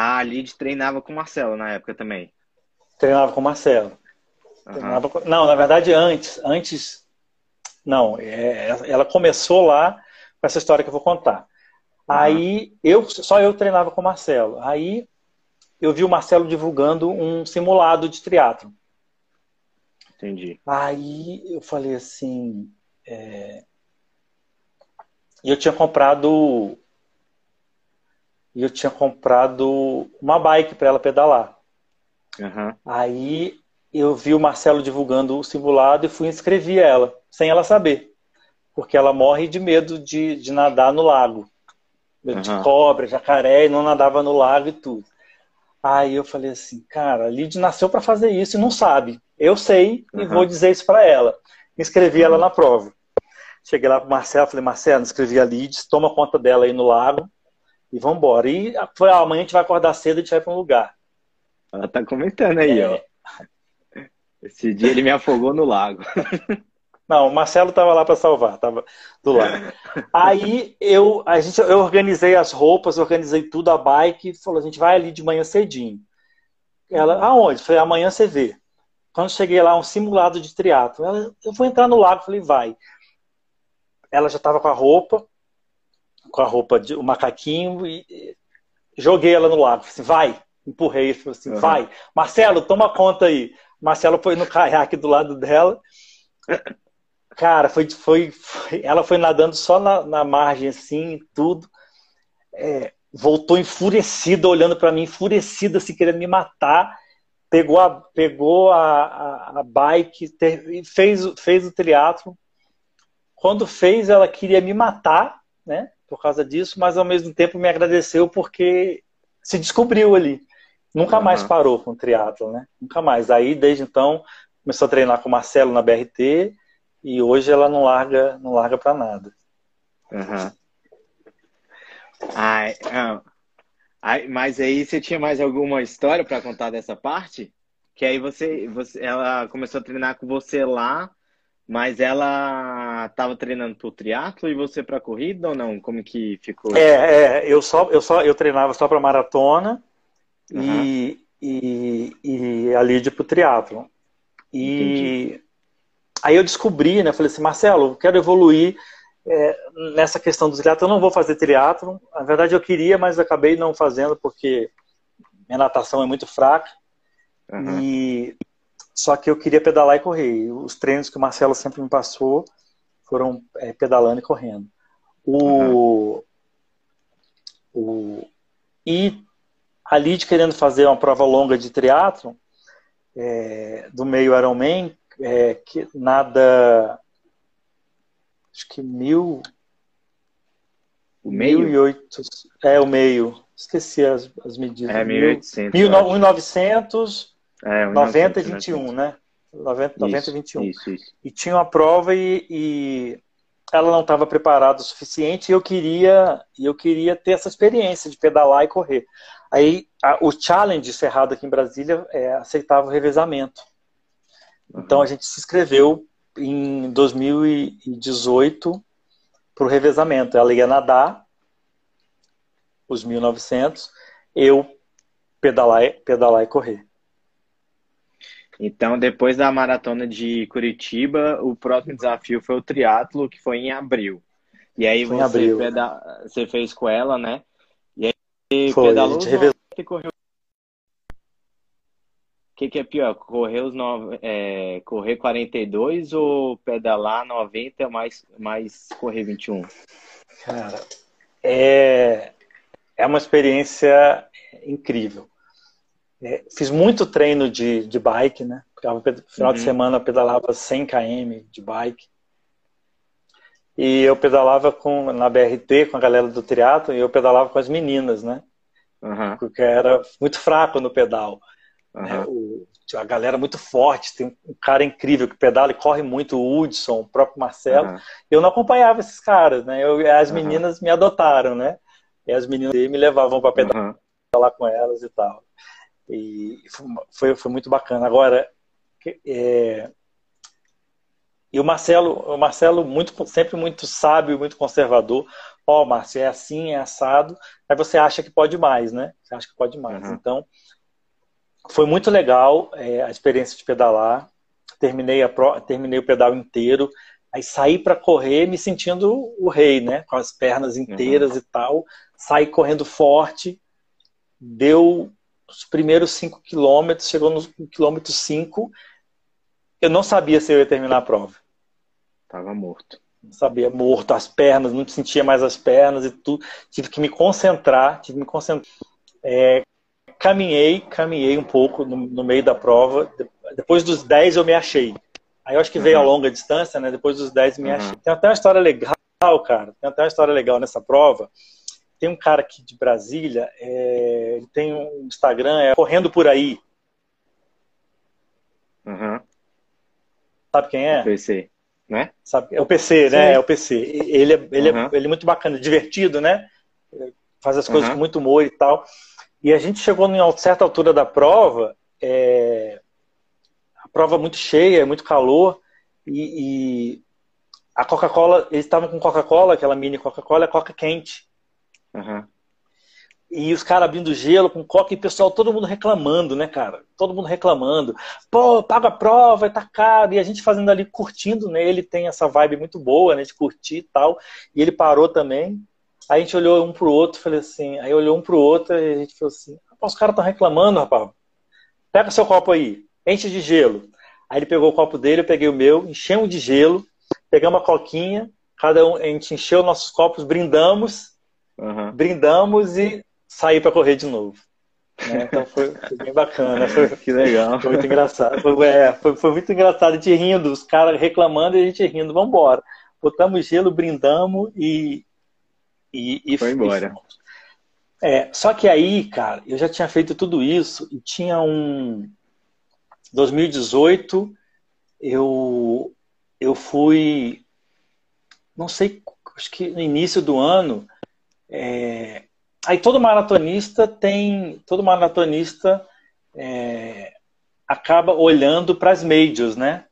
A Lid treinava com o Marcelo na época também. Treinava com o Marcelo. Uhum. Com... Não, na verdade, antes. Antes. Não, é, ela começou lá com essa história que eu vou contar. Uhum. Aí eu só eu treinava com o Marcelo. Aí eu vi o Marcelo divulgando um simulado de triatlo. Entendi. Aí eu falei assim. É... E eu tinha comprado. E eu tinha comprado uma bike para ela pedalar. Uhum. Aí eu vi o Marcelo divulgando o simulado e fui inscrever ela, sem ela saber. Porque ela morre de medo de, de nadar no lago. Uhum. de cobra, jacaré, e não nadava no lago e tudo. Aí eu falei assim, cara, a Lid nasceu para fazer isso e não sabe. Eu sei e vou dizer isso para ela. Inscrevi uhum. ela na prova. Cheguei lá pro Marcelo, falei, Marcelo, inscrevi a Lid, toma conta dela aí no lago e vamos embora. E foi, ah, amanhã a gente vai acordar cedo e a gente vai para um lugar. Ela tá comentando aí, é, ó. Esse dia ele me afogou no lago. Não, o Marcelo estava lá para salvar, estava do lado. Aí eu, a gente, eu organizei as roupas, organizei tudo, a bike, falou, a gente vai ali de manhã cedinho. Ela, aonde? Falei, amanhã você vê. Quando cheguei lá, um simulado de triatlo. Ela, eu vou entrar no lago, falei, vai. Ela já estava com a roupa, com a roupa de o macaquinho e joguei ela no lago. Falei assim, vai. Empurrei, assim, uhum. vai. Marcelo, toma conta aí. Marcelo foi no caiaque do lado dela. Cara, foi, foi, foi ela foi nadando só na, na margem assim, tudo. É, voltou enfurecida, olhando para mim, enfurecida, se assim, querendo me matar. Pegou a, pegou a, a, a bike e fez, fez o triatlo. Quando fez, ela queria me matar, né? Por causa disso, mas ao mesmo tempo me agradeceu porque se descobriu ali. Nunca uhum. mais parou com o triatlo, né? Nunca mais. Aí, desde então, começou a treinar com o Marcelo na BRT e hoje ela não larga, não larga para nada. Uhum. Ai, ai, mas aí você tinha mais alguma história para contar dessa parte? Que aí você, você, ela começou a treinar com você lá, mas ela estava treinando pro triatlo e você para corrida ou não? Como que ficou? É, é, eu só, eu só, eu treinava só para maratona uhum. e, e, e a Lídia pro triatlon. E Entendi. aí eu descobri, né? Falei assim, Marcelo, eu quero evoluir é, nessa questão do triatlo. Eu não vou fazer triatlo. Na verdade, eu queria, mas acabei não fazendo porque minha natação é muito fraca. Uhum. E só que eu queria pedalar e correr. Os treinos que o Marcelo sempre me passou foram é, pedalando e correndo. O, uhum. o, e a Lid querendo fazer uma prova longa de triatlon, é, do meio Ironman, é, que nada, acho que mil, o meio? Mil e oito, é o meio, esqueci as, as medidas. É, 1800. 1900, é, 90 e 21, né? 90, 90 e 21. Isso, isso. E tinha uma prova e, e, ela não estava preparada o suficiente e eu queria, eu queria ter essa experiência de pedalar e correr. Aí a, o challenge cerrado aqui em Brasília é, aceitava o revezamento. Então a gente se inscreveu em 2018 para o revezamento. Ela ia nadar os 1900, eu pedalar, pedalar e correr. Então, depois da maratona de Curitiba, o próximo desafio foi o triatlo, que foi em abril. E aí foi você, peda... você fez com ela, né? E aí foi, pedalou revez... e correu. O que, que é pior? Correr os nove... é... correr 42 ou pedalar 90 mais, mais correr 21? Cara, é, é uma experiência incrível. É, fiz muito treino de, de bike, né? No final uhum. de semana eu pedalava 100 km de bike. E eu pedalava com, na BRT com a galera do triatlo e eu pedalava com as meninas, né? Uhum. Porque era muito fraco no pedal. Uhum. Né? O, a galera muito forte, tem um cara incrível que pedala e corre muito, o Hudson, o próprio Marcelo. Eu não acompanhava esses caras, né? Eu, as meninas me adotaram, né? E as meninas me levavam para pedalar com elas e tal. E foi, foi muito bacana. Agora, é, e o Marcelo, o Marcelo muito, sempre muito sábio, muito conservador. Ó, oh, Márcio, é assim, é assado. Aí você acha que pode mais, né? Você acha que pode mais. Uhum. Então, foi muito legal é, a experiência de pedalar. Terminei, a pro, terminei o pedal inteiro. Aí saí para correr me sentindo o rei, né? Com as pernas inteiras uhum. e tal. Saí correndo forte. Deu os primeiros cinco quilômetros, chegou no quilômetro cinco, eu não sabia se eu ia terminar a prova. Tava morto. Não sabia, morto, as pernas, não sentia mais as pernas e tudo. Tive que me concentrar, tive que me concentrar. É, caminhei, caminhei um pouco no, no, meio da prova. Depois dos 10 eu me achei. Aí eu acho que veio uhum. a longa distância, né? Depois dos 10 me uhum. achei. Tem até uma história legal, cara. Tem até uma história legal nessa prova tem um cara aqui de Brasília, é, ele tem um Instagram, é Correndo Por Aí. Uhum. Sabe quem é? O PC, né? Sabe, é o PC, né? É o PC. Ele é, ele, uhum. é, ele é muito bacana, divertido, né? Faz as coisas uhum. com muito humor e tal. E a gente chegou em certa altura da prova, é, a prova muito cheia, muito calor, e, e a Coca-Cola, eles estavam com Coca-Cola, aquela mini Coca-Cola, é Coca quente. Uhum. E os caras abrindo gelo com coca e o pessoal, todo mundo reclamando, né, cara? Todo mundo reclamando. Pô, paga a prova, tá caro. E a gente fazendo ali, curtindo, né? Ele tem essa vibe muito boa, né, de curtir e tal. E ele parou também. Aí a gente olhou um pro outro, falei assim. Aí olhou um pro outro e a gente falou assim: os caras estão reclamando, rapaz. Pega seu copo aí, enche de gelo. Aí ele pegou o copo dele, eu peguei o meu, enchemos de gelo, pegamos uma coquinha, cada um, a gente encheu nossos copos, brindamos Uhum. Brindamos e saí para correr de novo. Né? Então foi, foi, bem bacana. Foi, <laughs> que legal. Foi muito engraçado. Foi, é, foi, foi muito engraçado. A gente rindo, os caras reclamando e a gente rindo. Vamos embora. Botamos gelo, brindamos e. E, e foi embora. E é, só que aí, cara, eu já tinha feito tudo isso e tinha um. 2018, eu, eu fui. Não sei, acho que no início do ano, é, aí todo maratonista tem, todo maratonista é, acaba olhando para as majors, né?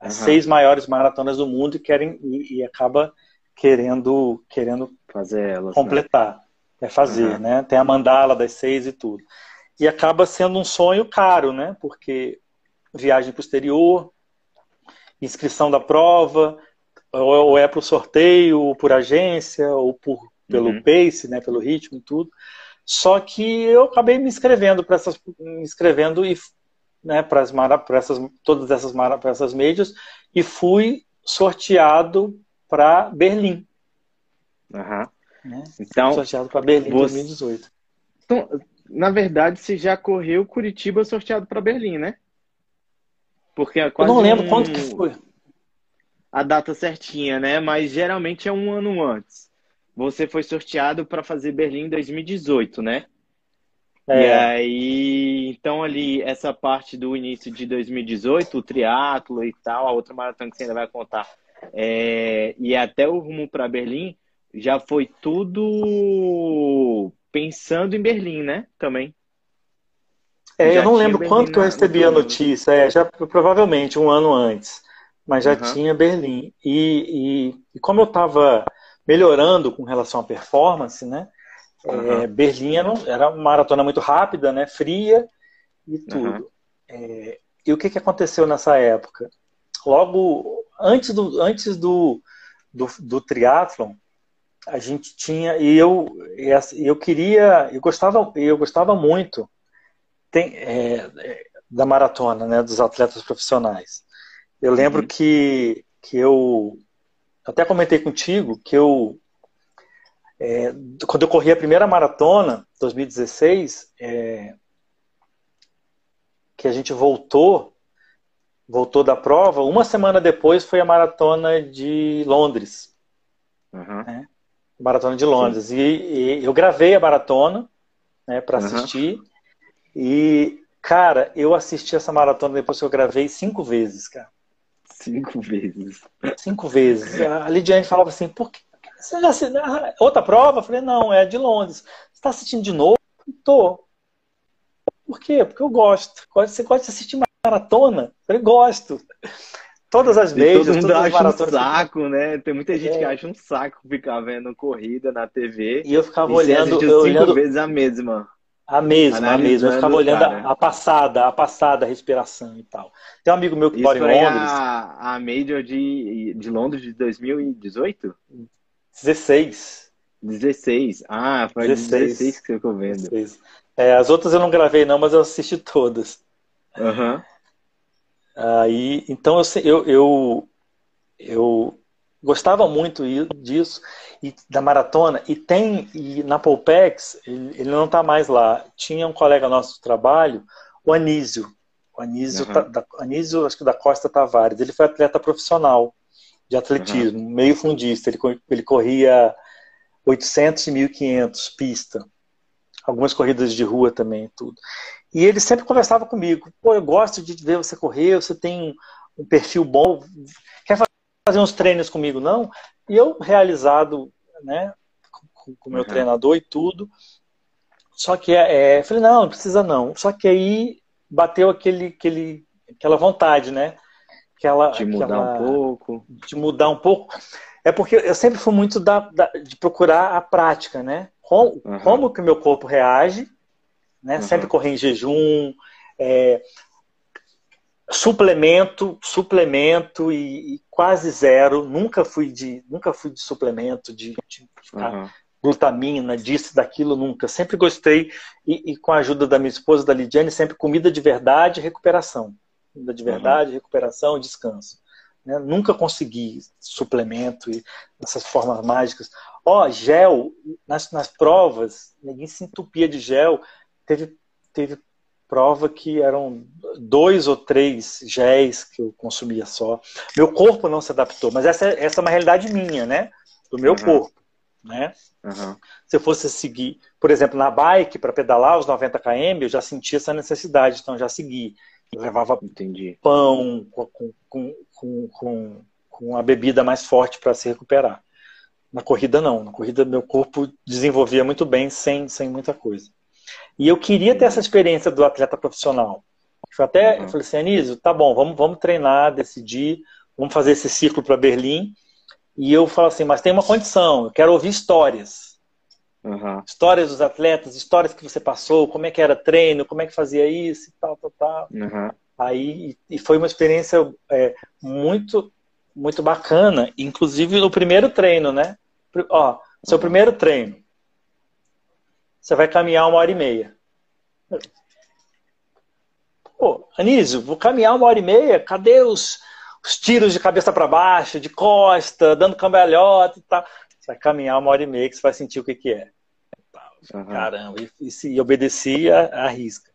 As uhum. seis maiores maratonas do mundo e querem e, e acaba querendo querendo fazer elas, né? completar, né? é fazer, uhum. né? Tem a mandala das seis e tudo. E acaba sendo um sonho caro, né? Porque viagem para o exterior, inscrição da prova, ou é para o sorteio, ou por agência, ou por pelo uhum. pace, né, pelo ritmo e tudo. Só que eu acabei me inscrevendo para essas, me inscrevendo e né, para essas todas essas para essas médias e fui sorteado para Berlim. Uhum. Né? Então, sorteado para Berlim em você... 2018. Então, na verdade, você já correu Curitiba sorteado para Berlim, né? Porque é quase eu não lembro um... quanto que foi. A data certinha, né? Mas geralmente é um ano antes você foi sorteado para fazer Berlim 2018, né? É. E aí, então ali, essa parte do início de 2018, o triatlo e tal, a outra maratona que você ainda vai contar, É, e até o rumo para Berlim já foi tudo pensando em Berlim, né? Também. É, eu não lembro Berlim quanto que eu recebi a notícia, é, já provavelmente um ano antes, mas já uhum. tinha Berlim. E, e, e como eu estava melhorando com relação à performance, né? Uhum. É, Berlim era, uma maratona muito rápida, né? Fria e tudo. Uhum. É, e o que, que aconteceu nessa época? Logo antes do, antes do, do, do triatlon, a gente tinha e eu eu queria eu gostava eu gostava muito tem, é, é, da maratona né dos atletas profissionais eu lembro uhum. que que eu até comentei contigo que eu é, quando eu corri a primeira maratona 2016 é, que a gente voltou voltou da prova uma semana depois foi a maratona de Londres uhum. né? Maratona de Londres. E, e, eu gravei a maratona né, para uhum. assistir. E, cara, eu assisti essa maratona depois que eu gravei cinco vezes, cara. Cinco vezes. Cinco vezes. A Lidiane falava assim, por que você já assistiu? Outra prova? Eu falei, não, é de Londres. Você está assistindo de novo? Tô. Por quê? Porque eu gosto. Você gosta de assistir maratona? Eu falei, gosto todas as vezes. Todo mundo acha um saco, né? Tem muita gente é. que acha um saco ficar vendo corrida na TV. E eu ficava e olhando. Eu olhando vezes a mesma. A mesma, a mesma. Eu ficava olhando cara. a passada, a passada, a respiração e tal. Tem um amigo meu que Isso mora em Londres. A, a Major de, de Londres de 2018? 16. 16. Ah, foi 16, 16 que eu tô vendo. 16. É, as outras eu não gravei, não, mas eu assisti todas. Uhum. Aí, então eu, eu, eu gostava muito disso e da maratona e tem e na Polpex ele, ele não está mais lá tinha um colega nosso de trabalho o Anísio o Anísio, uhum. da, Anísio acho que da Costa Tavares ele foi atleta profissional de atletismo uhum. meio fundista ele, ele corria 800 e 1500 pista algumas corridas de rua também tudo e ele sempre conversava comigo. Pô, eu gosto de ver você correr, você tem um perfil bom. Quer fazer uns treinos comigo, não? E eu, realizado, né, com o meu uhum. treinador e tudo. Só que é, é, falei, não, não precisa não. Só que aí bateu aquele, aquele, aquela vontade, né? Aquela, de mudar aquela, um pouco. De mudar um pouco. É porque eu sempre fui muito da, da de procurar a prática, né? Como, uhum. como que o meu corpo reage né? Uhum. Sempre correr em jejum, é, suplemento, suplemento e, e, quase zero. Nunca fui de, nunca fui de suplemento, de, de uhum. glutamina, disso, daquilo, nunca. Sempre gostei e, e, com a ajuda da minha esposa, da Lidiane, sempre comida de verdade, recuperação, comida de verdade, uhum. recuperação, descanso. Né? Nunca consegui suplemento e essas formas mágicas. Ó, oh, gel, nas, nas provas, ninguém se entupia de gel teve, teve prova que eram dois ou três géis que eu consumia só. Meu corpo não se adaptou, mas essa, essa é uma realidade minha, né? Do meu uhum. corpo, né? Uhum. Se eu fosse seguir, por exemplo, na bike para pedalar os 90 km, eu já sentia essa necessidade, então já segui. Eu levava Entendi. pão com, com, com, com, com a bebida mais forte para se recuperar. Na corrida não, na corrida meu corpo desenvolvia muito bem sem, sem muita coisa. E eu queria ter essa experiência do atleta profissional. Eu até uhum. falei assim, Anísio, tá bom, vamos, vamos treinar, decidir, vamos fazer esse ciclo para Berlim. E eu falo assim, mas tem uma condição, eu quero ouvir histórias. Uhum. Histórias dos atletas, histórias que você passou, como é que era treino, como é que fazia isso e tal, tal, tal. Uhum. Aí, e foi uma experiência é, muito, muito bacana, inclusive no primeiro treino, né? Ó, seu primeiro treino você vai caminhar uma hora e meia. Pô, Anísio, vou caminhar uma hora e meia, cadê os, os tiros de cabeça para baixo, de costa, dando cambalhota e tal? Você vai caminhar uma hora e meia que você vai sentir o que, que é. Uhum. Caramba, e, e, e obedeci a, a risca.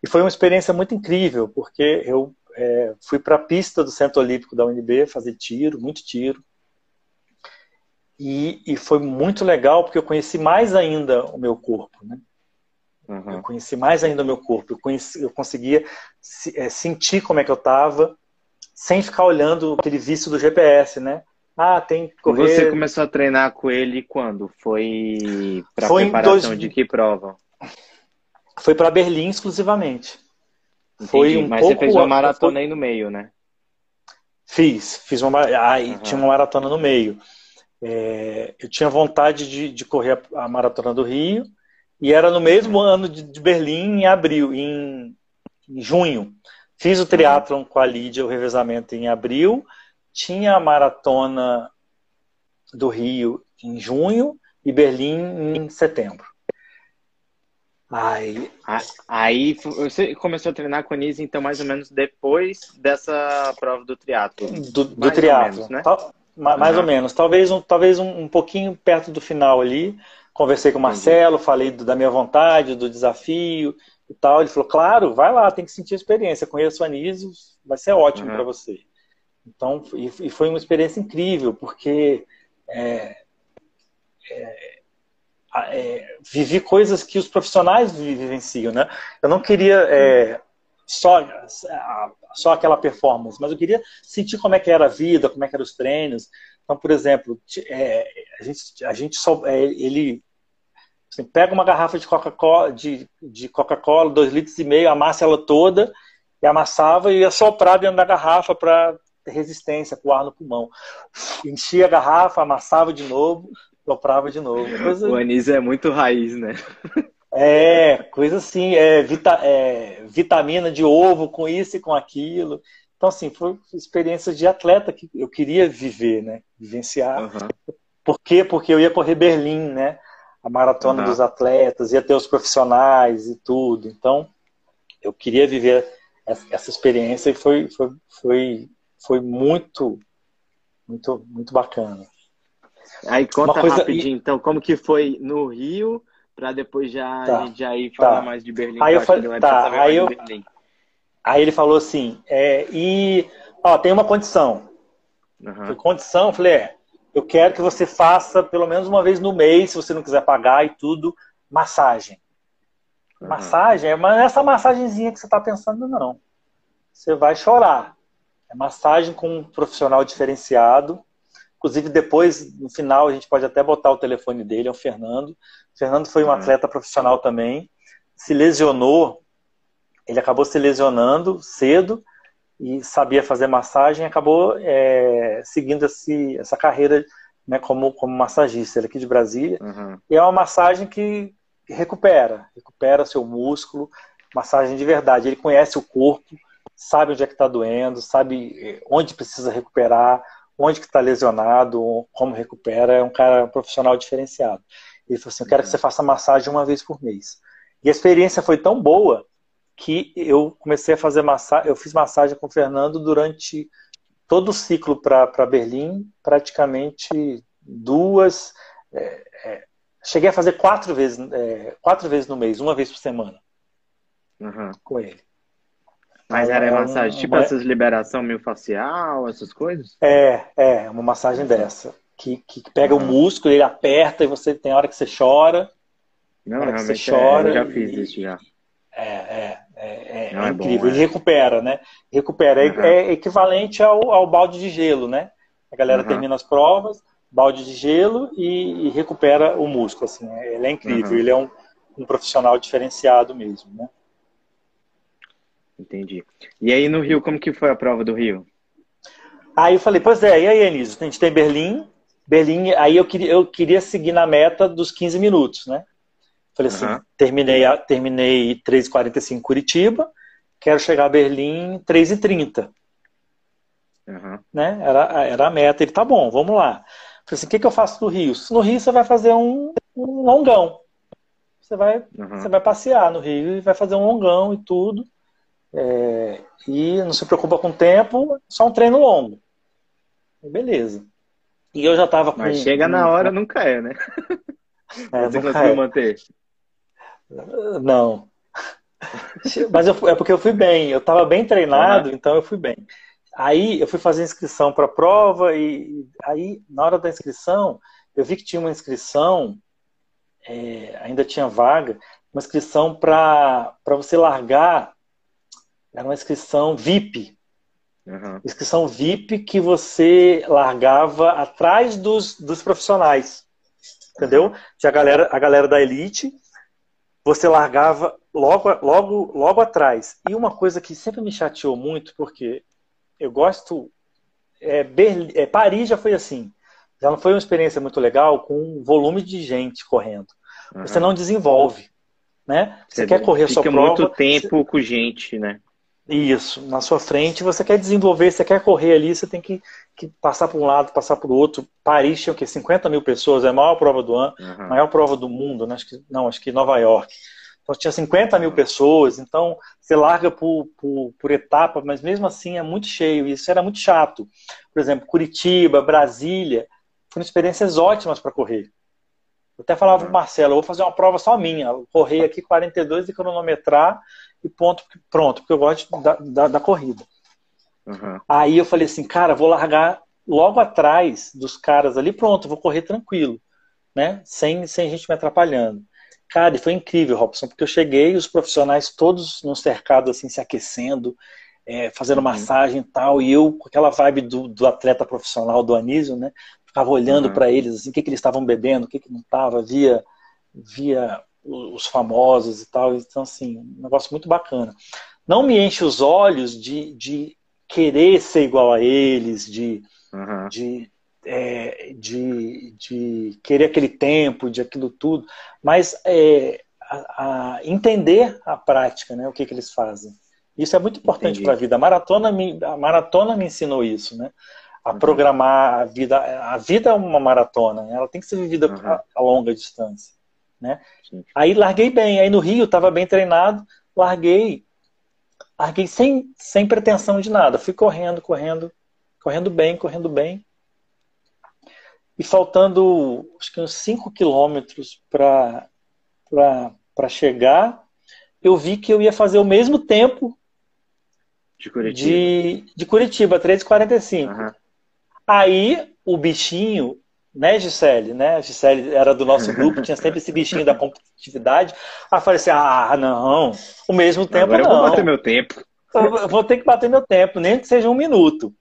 E foi uma experiência muito incrível, porque eu é, fui para a pista do Centro Olímpico da UNB fazer tiro, muito tiro. E, e, foi muito legal porque eu conheci mais ainda o meu corpo, né? Uhum. Eu conheci mais ainda o meu corpo. Eu, conheci, eu conseguia é, sentir como é que eu estava, sem ficar olhando aquele vício do GPS, né? Ah, tem que correr. Você começou a treinar com ele quando? Foi para preparação dois... de que prova? Foi para Berlim exclusivamente. Entendi, foi um mas pouco... você fez uma maratona aí no meio, né? Fiz, fiz uma. Aí uhum. tinha uma maratona no meio. É, eu tinha vontade de, de correr a, a, maratona do Rio e era no mesmo ano de, de, Berlim, em abril, em, em junho. Fiz o triatlon com a Lídia, o revezamento em abril. Tinha a maratona do Rio em junho e Berlim em setembro. Aí, aí você começou a treinar com a Nise, então, mais ou menos depois dessa prova do triatlo. Do, do triatlo, né? Tal, mais uhum. ou menos. Talvez, um, talvez um, um, pouquinho perto do final ali. Conversei com o Marcelo, Entendi. falei do, da minha vontade, do desafio e tal. Ele falou, claro, vai lá, tem que sentir a experiência. Conheço a Nise, vai ser ótimo uhum. para você. Então, e, e, foi uma experiência incrível, porque é, é, é, vivi coisas que os profissionais vivenciam, né? Eu não queria é, só só aquela performance, mas eu queria sentir como é que era a vida, como é que eram os treinos. Então, por exemplo, é, a gente a gente só é, ele assim, pega uma garrafa de Coca-Cola de, de Coca-Cola, dois litros e meio, amassa ela toda e amassava e ia soprar dentro da garrafa para resistência, para o ar no pulmão. Enchia a garrafa, amassava de novo, soprava de novo. Coisa... O anísio é muito raiz, né? É, coisa assim, é, vita, é, vitamina de ovo com isso e com aquilo. Então, assim, foi experiência de atleta que eu queria viver, né? Vivenciar. Uhum. Por quê? Porque eu ia correr Berlim, né? A maratona uhum. dos atletas, ia ter os profissionais e tudo. Então, eu queria viver essa experiência e foi, foi, foi, foi muito, muito, muito bacana. Aí conta coisa... rapidinho, então, como que foi no Rio, para depois já, tá. a gente já ir falar tá. mais de Berlim. Aí eu falei, tá, aí, eu... aí ele falou assim, é, e ó, tem uma condição. Uhum. Condição, eu falei, é, eu quero que você faça pelo menos uma vez no mês, se você não quiser pagar e tudo, massagem. Uhum. Massagem, mas não é essa massagenzinha que você está pensando, não. Você vai chorar. É massagem com um profissional diferenciado, Inclusive, depois, no final, a gente pode até botar o telefone dele, é o Fernando. Fernando foi um uhum. atleta profissional também, se lesionou, ele acabou se lesionando cedo e sabia fazer massagem, acabou é, seguindo esse, essa carreira né, como, como massagista. Ele é aqui de Brasília. Uhum. E é uma massagem que recupera, recupera seu músculo, massagem de verdade. Ele conhece o corpo, sabe onde é que está doendo, sabe é, onde precisa recuperar, onde que está lesionado, como recupera, é um cara profissional diferenciado. Ele falou assim, eu quero que você faça massagem uma vez por mês. E a experiência foi tão boa que eu comecei a fazer massagem, eu fiz massagem com o Fernando durante todo o ciclo para Berlim, praticamente duas, é, é, cheguei a fazer quatro vezes, é, quatro vezes no mês, uma vez por semana uhum. com ele. Mas era é massagem, tipo uma... essas liberação miofascial, essas coisas? É, é, uma massagem dessa. Que, que pega uhum. o músculo, ele aperta e você tem hora que você chora. Não, que você chora. É, eu já fiz e... isso já. É, é, é, é, Não, é incrível. Bom, ele recupera, né? Recupera. Uhum. É, equivalente ao, ao balde de gelo, né? A galera uhum. termina as provas, balde de gelo e, e recupera o músculo. Assim, ele é incrível. Ele é um, um profissional diferenciado mesmo, né? Entendi. E aí no Rio, como que foi a prova do Rio? Aí eu falei, pois é, e aí, Anísio? A gente tem Berlim, Berlim, aí eu queria, eu queria seguir na meta dos 15 minutos, né? Falei assim, uhum. terminei, terminei 3h45 Curitiba, quero chegar a Berlim 3h30. Uhum. Né? Era, era a meta. Ele, tá bom, vamos lá. Falei assim, o que, que eu faço no Rio? No Rio você vai fazer um, um longão. Você vai, uhum. você vai passear no Rio e vai fazer um longão e tudo. É, e não se preocupa com o tempo, só um treino longo. Beleza. E eu já estava com. Mas chega na hora, um... nunca é, né? É, Você conseguiu é. manter? Não. Mas eu, é porque eu fui bem. Eu estava bem treinado, uhum. então eu fui bem. Aí eu fui fazer inscrição para a prova e aí na hora da inscrição eu vi que tinha uma inscrição, é, ainda tinha vaga, uma inscrição para você largar era uma inscrição VIP. Uhum. Inscrição VIP que você largava atrás dos, dos profissionais. Entendeu? Tinha a galera, a galera da elite, você largava logo, logo, logo atrás. E uma coisa que sempre me chateou muito, porque eu gosto. É, Berlim, é, Paris já foi assim. Já não foi uma experiência muito legal com um volume de gente correndo. Uhum. Você não desenvolve. Né? Você, você quer correr sua prova. muito tempo você... com gente, né? Isso, na sua frente, você quer desenvolver, você quer correr ali, você tem que, que passar para um lado, passar para o outro. Paris tinha o quê? 50 mil pessoas, é a maior prova do ano, uhum. maior prova do mundo, né? acho que, não, acho que Nova York. Então tinha 50 mil pessoas, então você larga por, por, por etapa, mas mesmo assim é muito cheio, e isso era muito chato. Por exemplo, Curitiba, Brasília, foram experiências ótimas para correr. Eu até falava uhum. pro Marcelo, eu vou fazer uma prova só minha, correr aqui 42 e cronometrar e ponto, pronto, porque eu gosto da, da, da corrida. Uhum. Aí eu falei assim, cara, vou largar logo atrás dos caras ali, pronto, vou correr tranquilo, né? Sem, sem gente me atrapalhando. Cara, e foi incrível, Robson, porque eu cheguei, os profissionais todos no cercado, assim, se aquecendo, é, fazendo uhum. massagem e tal, e eu com aquela vibe do, do atleta profissional do Anísio, né? Ficava olhando uhum. para eles, assim, o que, que eles estavam bebendo, o que, que não estava, via, via os famosos e tal. Então, assim, um negócio muito bacana. Não me enche os olhos de, de querer ser igual a eles, de, uhum. de, é, de, de querer aquele tempo, de aquilo tudo, mas é, a, a entender a prática, né, o que, que eles fazem. Isso é muito importante para a vida. A maratona, me, a maratona me ensinou isso, né? A uhum. programar a vida. A vida é uma maratona, né? ela tem que ser vivida uhum. a, a longa distância. Né? Aí larguei bem, aí no Rio estava bem treinado, larguei, larguei sem, sem pretensão de nada, fui correndo, correndo, correndo bem, correndo bem. E faltando acho que uns 5 quilômetros para chegar, eu vi que eu ia fazer o mesmo tempo de Curitiba, de, de Curitiba 3,45. Uhum. Aí o bichinho né, Gisele, né? A Gisele era do nosso grupo, tinha sempre esse bichinho da competitividade. Aí falei assim: ah, não, o mesmo tempo Agora não. Eu vou bater meu tempo. Eu vou ter que bater meu tempo, nem que seja um minuto.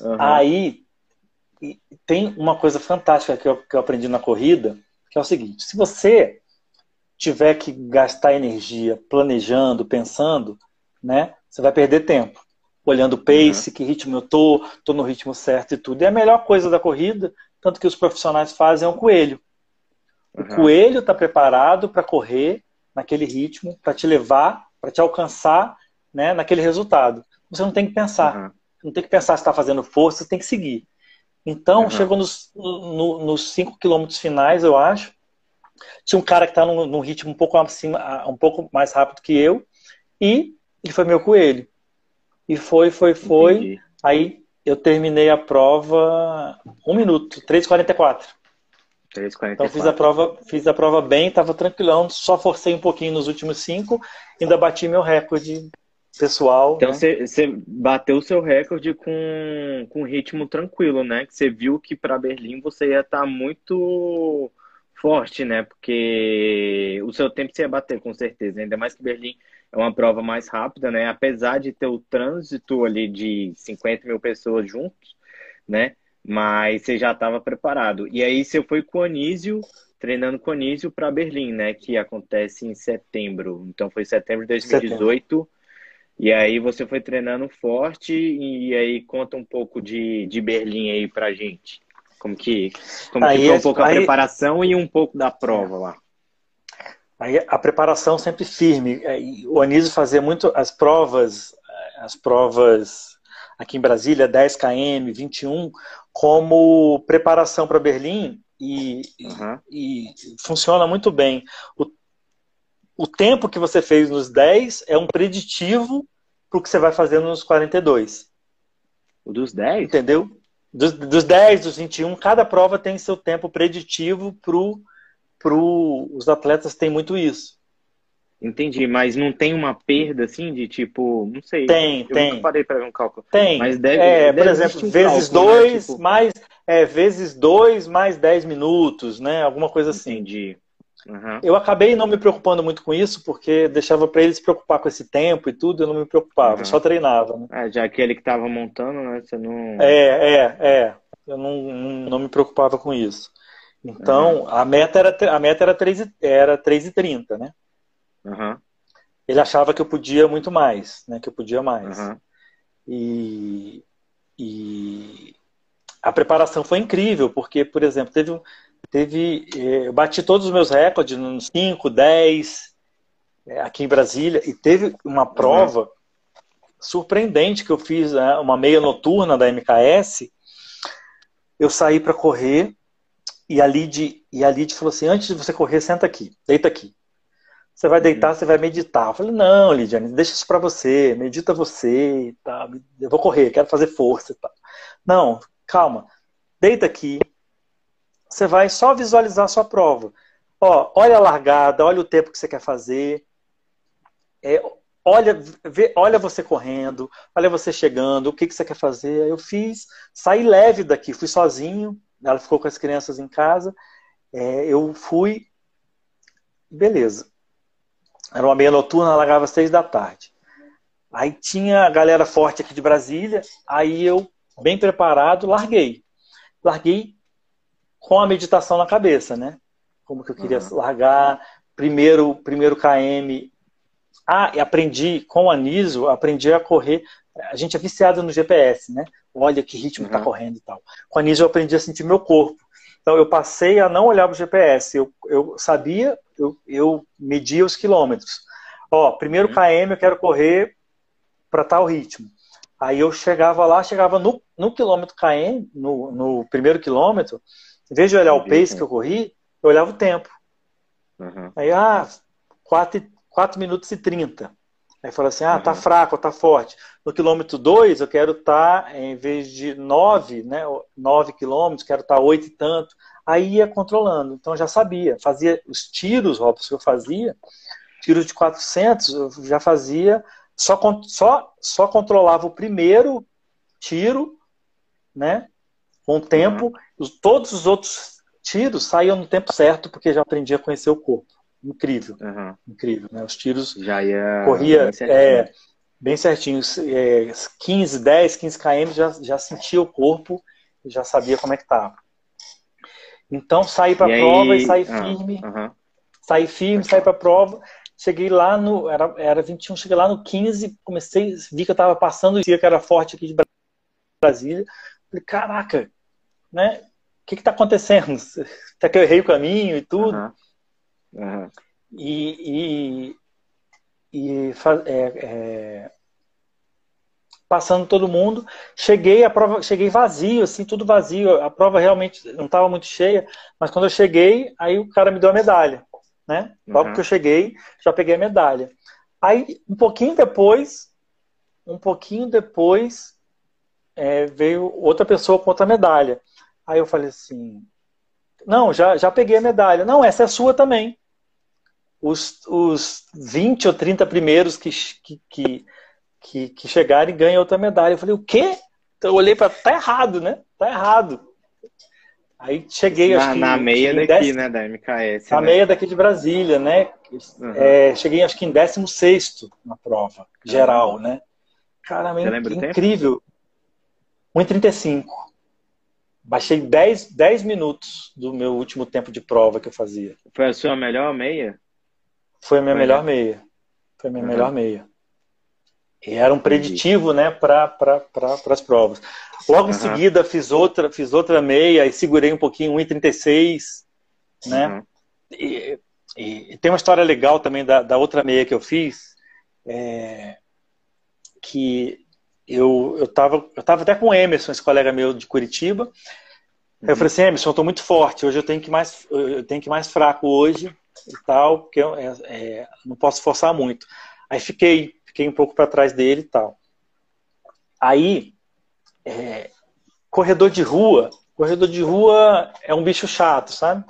Uhum. Aí tem uma coisa fantástica que eu, que eu aprendi na corrida, que é o seguinte: se você tiver que gastar energia planejando, pensando, né, você vai perder tempo. Olhando o pace, uhum. que ritmo eu tô, tô no ritmo certo e tudo. E a melhor coisa da corrida tanto que os profissionais fazem é um coelho. O uhum. coelho está preparado para correr naquele ritmo, para te levar, para te alcançar né, naquele resultado. Você não tem que pensar. Uhum. Não tem que pensar se está fazendo força, você tem que seguir. Então, uhum. chegou nos, no, nos cinco quilômetros finais, eu acho. Tinha um cara que está num, num, ritmo um pouco acima, um pouco mais rápido que eu, e ele foi meu coelho. E foi, foi, foi. Entendi. Aí eu terminei a prova um minuto, 3,44. 3,44. Então fiz a prova, fiz a prova bem, estava tranquilão, só forcei um pouquinho nos últimos cinco, ainda bati meu recorde pessoal. Então né? você né? bateu o seu recorde com, com ritmo tranquilo, né? Que você viu que para Berlim você ia estar tá muito forte, né? Porque o seu tempo você ia bater com certeza, ainda mais que Berlim é uma prova mais rápida, né? Apesar de ter o trânsito ali de 50 mil pessoas juntos, né? Mas você já estava preparado. E aí você foi com o Anísio, treinando com o Anísio para Berlim, né? Que acontece em setembro. Então foi setembro de 2018. Setembro. E aí você foi treinando forte e aí conta um pouco de, de Berlim aí pra gente. Como que, como aí, que foi um pouco aí, a preparação e um pouco da prova lá. Aí a preparação sempre firme. O Anísio fazia muito as provas, as provas aqui em Brasília, 10 km, 21, como preparação para Berlim e, uhum. e, e, funciona muito bem. O, o tempo que você fez nos 10 é um preditivo para o que você vai fazer nos 42. O dos 10? Entendeu? Dos, dos 10, dos 21, cada prova tem seu tempo preditivo para o pro os atletas tem muito isso. Entendi, mas não tem uma perda assim de tipo, não sei. Tem, eu tem. parei para ver um cálculo. Tem. Mas deve, é, deve por exemplo, um vezes cálculo, né, dois tipo... mais é, vezes dois mais dez minutos, né? Alguma coisa assim. Entendi. Uhum. Eu acabei não me preocupando muito com isso, porque deixava para ele se preocupar com esse tempo e tudo, eu não me preocupava, uhum. só treinava. Né? É, já que ele que estava montando, né? Você não. É, é, é. Eu não, não me preocupava com isso. Então, uhum. a meta era, a meta era 3,30, era 3,30 né? Ele achava que eu podia muito mais, né? Que eu podia mais. E, e a preparação foi incrível, porque, por exemplo, teve Teve, eh, eu bati todos os meus recordes, nos 5, 10, aqui em Brasília, e teve uma prova uhum. surpreendente que eu fiz, né, uma meia noturna da MKS. Eu saí para correr e a, Lid, e a Lid falou assim: antes de você correr, senta aqui, deita aqui. Você vai deitar, uhum. você vai meditar. Eu falei: não, Lidiane, deixa isso para você, medita você, tá? eu vou correr, quero fazer força. Tá? Não, calma, deita aqui, você vai só visualizar a sua prova. Ó, olha a largada, olha o tempo que você quer fazer. É, olha, vê, olha você correndo, olha você chegando, o que, que você quer fazer. Eu fiz, saí leve daqui, fui sozinho, ela ficou com as crianças em casa. É, eu fui, beleza. Era uma meia noturna, largava às seis da tarde. Aí tinha a galera forte aqui de Brasília, aí eu, bem preparado, larguei. Larguei com a meditação na cabeça, né? Como que eu queria uhum. largar primeiro, primeiro KM. Ah, e aprendi com o Aniso, aprendi a correr. A gente é viciado no GPS, né? Olha que ritmo está uhum. correndo e tal. Com o Aniso eu aprendi a sentir meu corpo. Então eu passei a não olhar para o GPS. Eu, eu sabia, eu, eu media os quilômetros. Ó, primeiro uhum. KM eu quero correr para tal ritmo. Aí eu chegava lá, chegava no, no quilômetro KM, no, no primeiro quilômetro, em vez de olhar o pace que eu corri, eu olhava o tempo. Uhum. Aí, ah, 4, 4 minutos e 30. Aí fala assim, ah, uhum. tá fraco, tá forte. No quilômetro 2, eu quero estar, tá, em vez de 9, né, 9 quilômetros, quero estar tá 8 e tanto. Aí ia controlando. Então eu já sabia. Fazia os tiros, Robson, que eu fazia, tiros de 400, eu já fazia, só, só, só controlava o primeiro tiro, né, com o tempo, uhum todos os outros tiros saíam no tempo certo, porque já aprendi a conhecer o corpo. Incrível. Uhum. Incrível, né? Os tiros já ia corria bem certinho, é, bem certinho é, 15, 10, 15 km já, já sentia o corpo já sabia como é que estava. Então saí para a prova e saí ah, firme. Uhum. Saí firme, saí para a prova. Cheguei lá no. Era, era 21, cheguei lá no 15, comecei, vi que eu estava passando o dia que era forte aqui de Brasília. Falei, caraca, né? que está acontecendo? Até <laughs> que eu errei o caminho e tudo. Uhum. Uhum. E, e, e é, é, passando todo mundo, cheguei a prova, cheguei vazio, assim, tudo vazio. A prova realmente não estava muito cheia, mas quando eu cheguei, aí o cara me deu a medalha, né? Logo uhum. que eu cheguei, já peguei a medalha. Aí, um pouquinho depois, um pouquinho depois, é, veio outra pessoa com outra medalha. Aí eu falei assim: não, já, já peguei a medalha. Não, essa é sua também. Os, os 20 ou 30 primeiros que, que, que, que chegarem ganham outra medalha. Eu falei: o quê? Então eu olhei para. Tá errado, né? Tá errado. Aí cheguei, na, acho que. Na meia daqui, dez... né? Da MKS. Na né? meia daqui de Brasília, né? Uhum. É, cheguei, acho que em 16 na prova geral, uhum. né? Caramba, incrível. 1,35. Baixei 10, 10 minutos do meu último tempo de prova que eu fazia. Foi a sua melhor meia? Foi a minha Foi melhor meia. Foi a minha uhum. melhor meia. E era um preditivo, né, para pra, pra, as provas. Logo uhum. em seguida fiz outra, fiz outra meia e segurei um pouquinho, 1,36, né? Uhum. E, e, e, tem uma história legal também da, da outra meia que eu fiz, é, que eu, eu, tava, eu tava até com o Emerson, esse colega meu de Curitiba. Uhum. Eu falei assim, Emerson, eu tô muito forte, hoje eu tenho que mais, eu tenho que ir mais fraco hoje e tal, porque eu é, é, não posso forçar muito. Aí fiquei, fiquei um pouco para trás dele e tal. Aí, é, corredor de rua, corredor de rua é um bicho chato, sabe?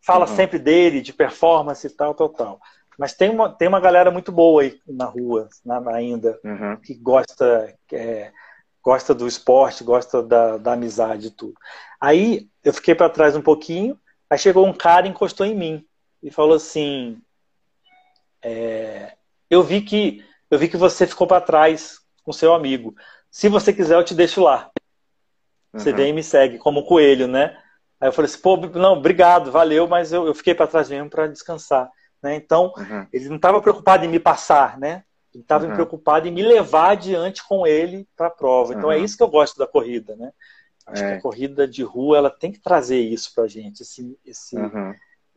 Fala uhum. sempre dele, de performance e tal, tal, tal. Mas tem uma, tem uma galera muito boa aí na rua na, ainda, uhum. que gosta, é, gosta do esporte, gosta da, da amizade e tudo. Aí eu fiquei para trás um pouquinho, aí chegou um cara e encostou em mim. E falou assim: é, eu vi que eu vi que você ficou para trás com seu amigo. Se você quiser, eu te deixo lá. Você uhum. vem e me segue, como um coelho, né? Aí eu falei assim, pô, não, obrigado, valeu, mas eu, eu fiquei para trás mesmo para descansar. Né? Então, uhum. ele não estava preocupado em me passar, né? Ele estava uhum. preocupado em me levar adiante com ele para a prova. Então, é isso que eu gosto da corrida, né? Acho é. que a corrida de rua ela tem que trazer isso para gente, esse, esse,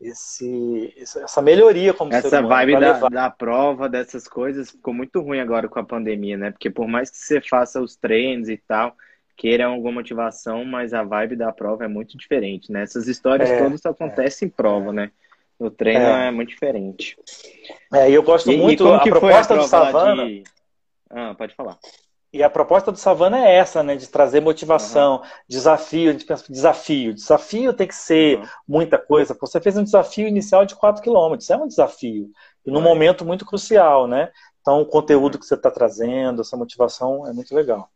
esse, essa melhoria como essa vibe da, da, prova dessas coisas ficou muito ruim agora com a pandemia né? Porque por mais que você faça os treinos e tal queira alguma motivação mas a vibe da prova é muito diferente né? Essas histórias é, todas acontecem é, em prova né? No treino é. é, muito diferente. É, eu gosto e, muito e a proposta a do Savana de... ah, pode falar e a proposta do Savana é essa, né? De trazer motivação, uhum. desafio. A gente pensa desafio. Desafio tem que ser uhum. muita coisa. Você fez um desafio inicial de 4 quilômetros. É um desafio. E num momento muito crucial, né? Então, o conteúdo que você está trazendo, essa motivação é muito legal.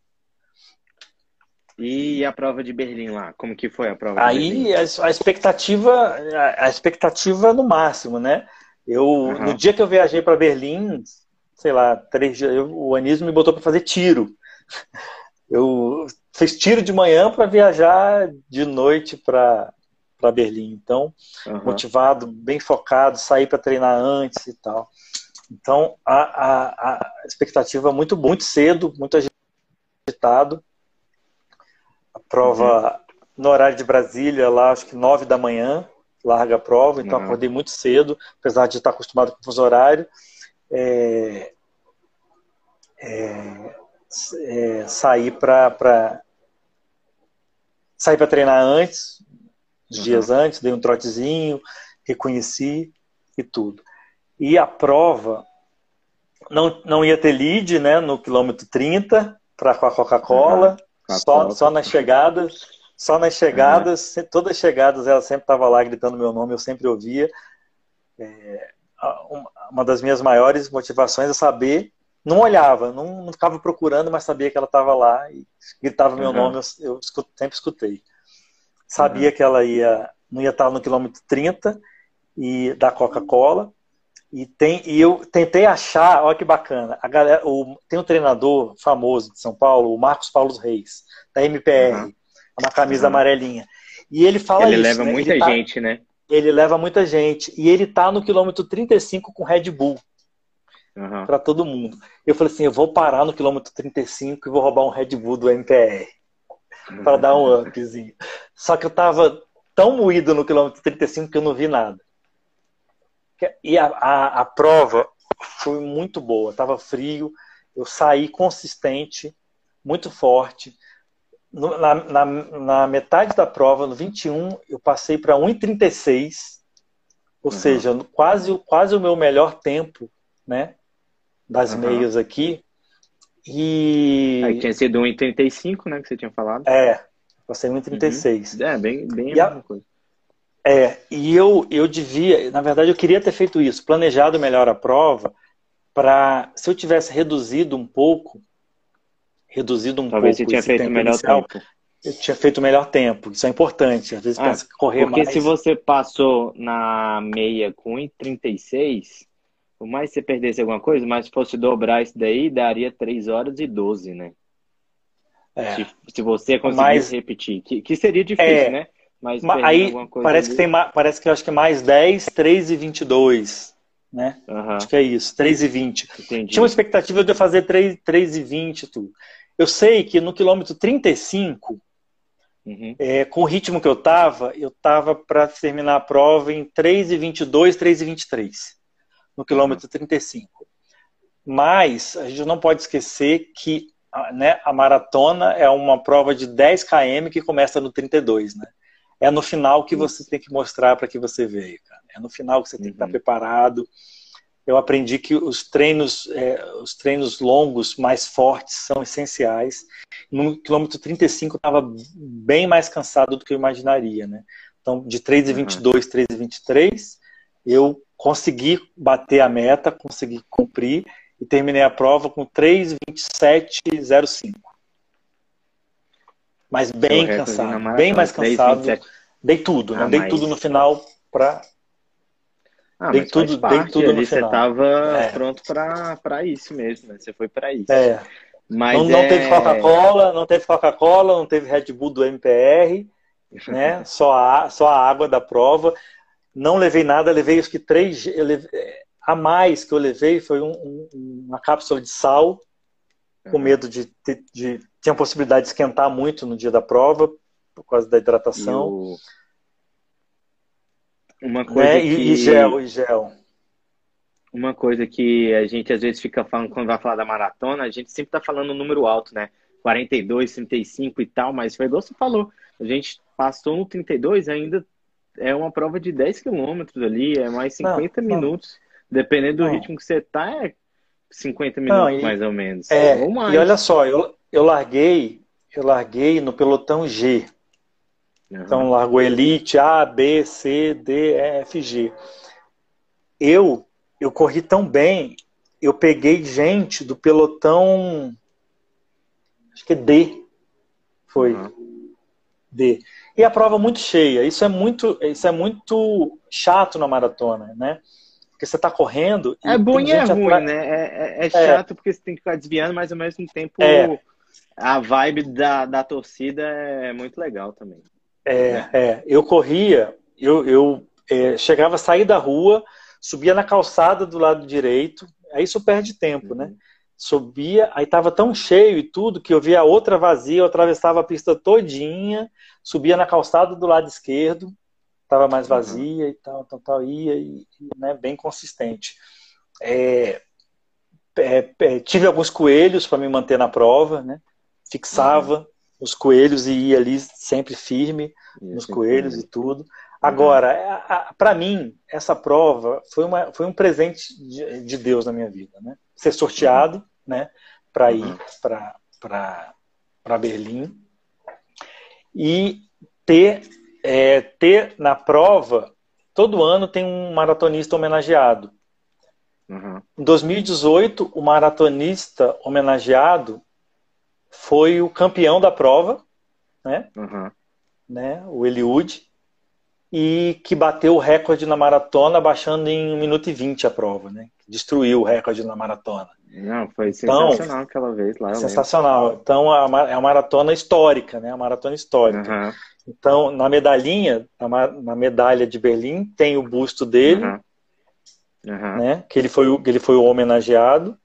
E a prova de Berlim lá? Como que foi a prova Aí a, a, expectativa, a, a, expectativa no máximo, né? Eu, uhum. No dia que eu viajei para Berlim, sei lá, três dias, eu, o Anísio me botou para fazer tiro. Eu fiz tiro de manhã para viajar de noite para Berlim. Então, uhum. motivado, bem focado, sair para treinar antes e tal. Então, a, a, a expectativa é muito, muito cedo, muito agitado. A prova uhum. no horário de Brasília, lá acho que nove da manhã, larga a prova, então uhum. acordei muito cedo, apesar de estar acostumado com o fuso horário é, é, é, sair para sair para treinar antes, uhum. dias antes, dei um trotezinho, reconheci e tudo. E a prova não, não ia ter lead né, no quilômetro 30 para com a Coca-Cola, uhum. só, só nas chegadas, só nas chegadas, uhum. todas as chegadas ela sempre estava lá gritando meu nome, eu sempre ouvia. É, uma das minhas maiores motivações é saber, não olhava, não, não ficava procurando, mas sabia que ela estava lá e gritava meu uhum. nome, eu, eu sempre escutei. Sabia uhum. que ela ia, não ia estar no quilômetro 30 e da Coca-Cola. E, tem, e eu tentei achar, olha que bacana, a galera, o, tem um treinador famoso de São Paulo, o Marcos Paulo Reis, da MPR, uhum. uma camisa amarelinha. E ele fala ele isso. Ele leva né? muita ele tá gente, tá, né? Ele leva muita gente. E ele tá no quilômetro 35 com Red Bull. Uhum. para todo mundo. Eu falei assim: eu vou parar no quilômetro 35 e vou roubar um Red Bull do MPR. Uhum. para dar um upzinho. Só que eu tava tão moído no quilômetro 35 que eu não vi nada. E a, a, a prova foi muito boa. Tava frio, eu saí consistente, muito forte no, na, na, na, metade da prova, no 21, eu passei para 1,36, ou uhum. seja, quase, quase o meu melhor tempo, né? Das uhum. meias aqui. E. Aí tinha sido 1,35, né? Que você tinha falado. É, passei 1,36. Uhum. É, bem, bem a, mesma coisa. É, e eu, eu devia, na verdade, eu queria ter feito isso, planejado melhor a prova, para, se eu tivesse reduzido um pouco, reduzido um Talvez pouco. Talvez você tinha feito melhor inicial, tempo. Eu tinha feito o melhor tempo, isso é importante. Às vezes ah, pensa que correr porque mais. Porque se você passou na meia com 1,36, por mais que você perdesse alguma coisa, mas se fosse dobrar isso daí, daria 3 horas e 12, né? É. Se, se, você conseguisse mas, repetir. Que, que seria difícil, é, né? Mas aí parece ali... que tem parece que eu acho que é mais 10, 3 e 22 né? Uhum. Acho que é isso, 3 e 20. Entendi. Tinha uma expectativa de eu fazer 3, 3 e 20 tudo. Eu sei que no quilômetro 35, uhum. é, com o ritmo que eu tava, eu tava para terminar a prova em 3 e 22, 3 e 23, no quilômetro uhum. 35. Mas a gente não pode esquecer que né, a maratona é uma prova de 10 km que começa no 32, né? É no final que você tem que mostrar para que você veio, cara. É no final que você tem que estar uhum. preparado. Eu aprendi que os treinos, é, os treinos longos, mais fortes, são essenciais. No quilômetro 35 eu estava bem mais cansado do que eu imaginaria, né? Então, de 3,22, uhum. 3,23, eu consegui bater a meta, consegui cumprir e terminei a prova com 3,27,05 mas bem cansado, bem mais cansado. Dei tudo, né? Dei tudo no final para Ah, dei tudo, dei tudo ali. Você estava é. pronto para isso mesmo, né? Você foi para isso. É. Mas não, não é... teve Coca-Cola, não teve Coca-Cola, não teve Red Bull do MPR, <laughs> né? só, a, só a água da prova. Não levei nada, levei os que três. Levei, a mais que eu levei foi um, um, uma cápsula de sal, com medo de, de, de. Tinha a possibilidade de esquentar muito no dia da prova, por causa da hidratação. O... Uma coisa né? que... e, e gel, e gel. Uma coisa que a gente às vezes fica falando quando vai falar da maratona, a gente sempre está falando um número alto, né? 42, 35 e tal, mas foi igual você falou. A gente passou no 32, ainda é uma prova de 10 quilômetros ali, é mais 50 não, minutos. Não. Dependendo do não. ritmo que você tá, é 50 minutos e, mais ou menos. É, ou mais. E olha só, eu, eu larguei, eu larguei no pelotão G. Uhum. Então largou Elite A, B, C, D, E, F, G. Eu eu corri tão bem, eu peguei gente do pelotão, acho que D, foi uhum. D. E a prova muito cheia. Isso é muito, isso é muito chato na maratona, né? Porque você está correndo. É bom e é ruim, atra... né? É, é, é, é, chato porque você tem que ficar desviando, mas ao mesmo tempo é. a vibe da, da torcida é muito legal também. É, é. Eu corria, eu, eu é, chegava a sair da rua, subia na calçada do lado direito, aí isso perde tempo, né? uhum. Subia, aí tava tão cheio e tudo que eu via a outra vazia, eu atravessava a pista todinha, subia na calçada do lado esquerdo, tava mais uhum. vazia e tal, tal, tal, ia, e, né, bem consistente. É, é, é, tive alguns coelhos para me manter na prova, né? Fixava uhum. Os coelhos e ia ali sempre firme nos coelhos e tudo. Agora, uhum. para mim, essa prova foi, uma, foi um presente de, de Deus na minha vida, né? Ser sorteado, uhum. né? Para ir uhum. para Berlim e ter, é, ter na prova, todo ano tem um maratonista homenageado. Uhum. Em 2018, o maratonista homenageado foi o campeão da prova, né? Uhum. né? O Eliud e que bateu o recorde na maratona, baixando em 1 minuto e 20 a prova, né? Destruiu o recorde na maratona. Não, foi então, sensacional aquela vez lá. Sensacional. Então, é uma maratona histórica, né? A maratona histórica. Uhum. Então, na medalhinha, na medalha de Berlim, tem o busto dele, uhum. Uhum. né? Que ele foi, ele foi o homenageado,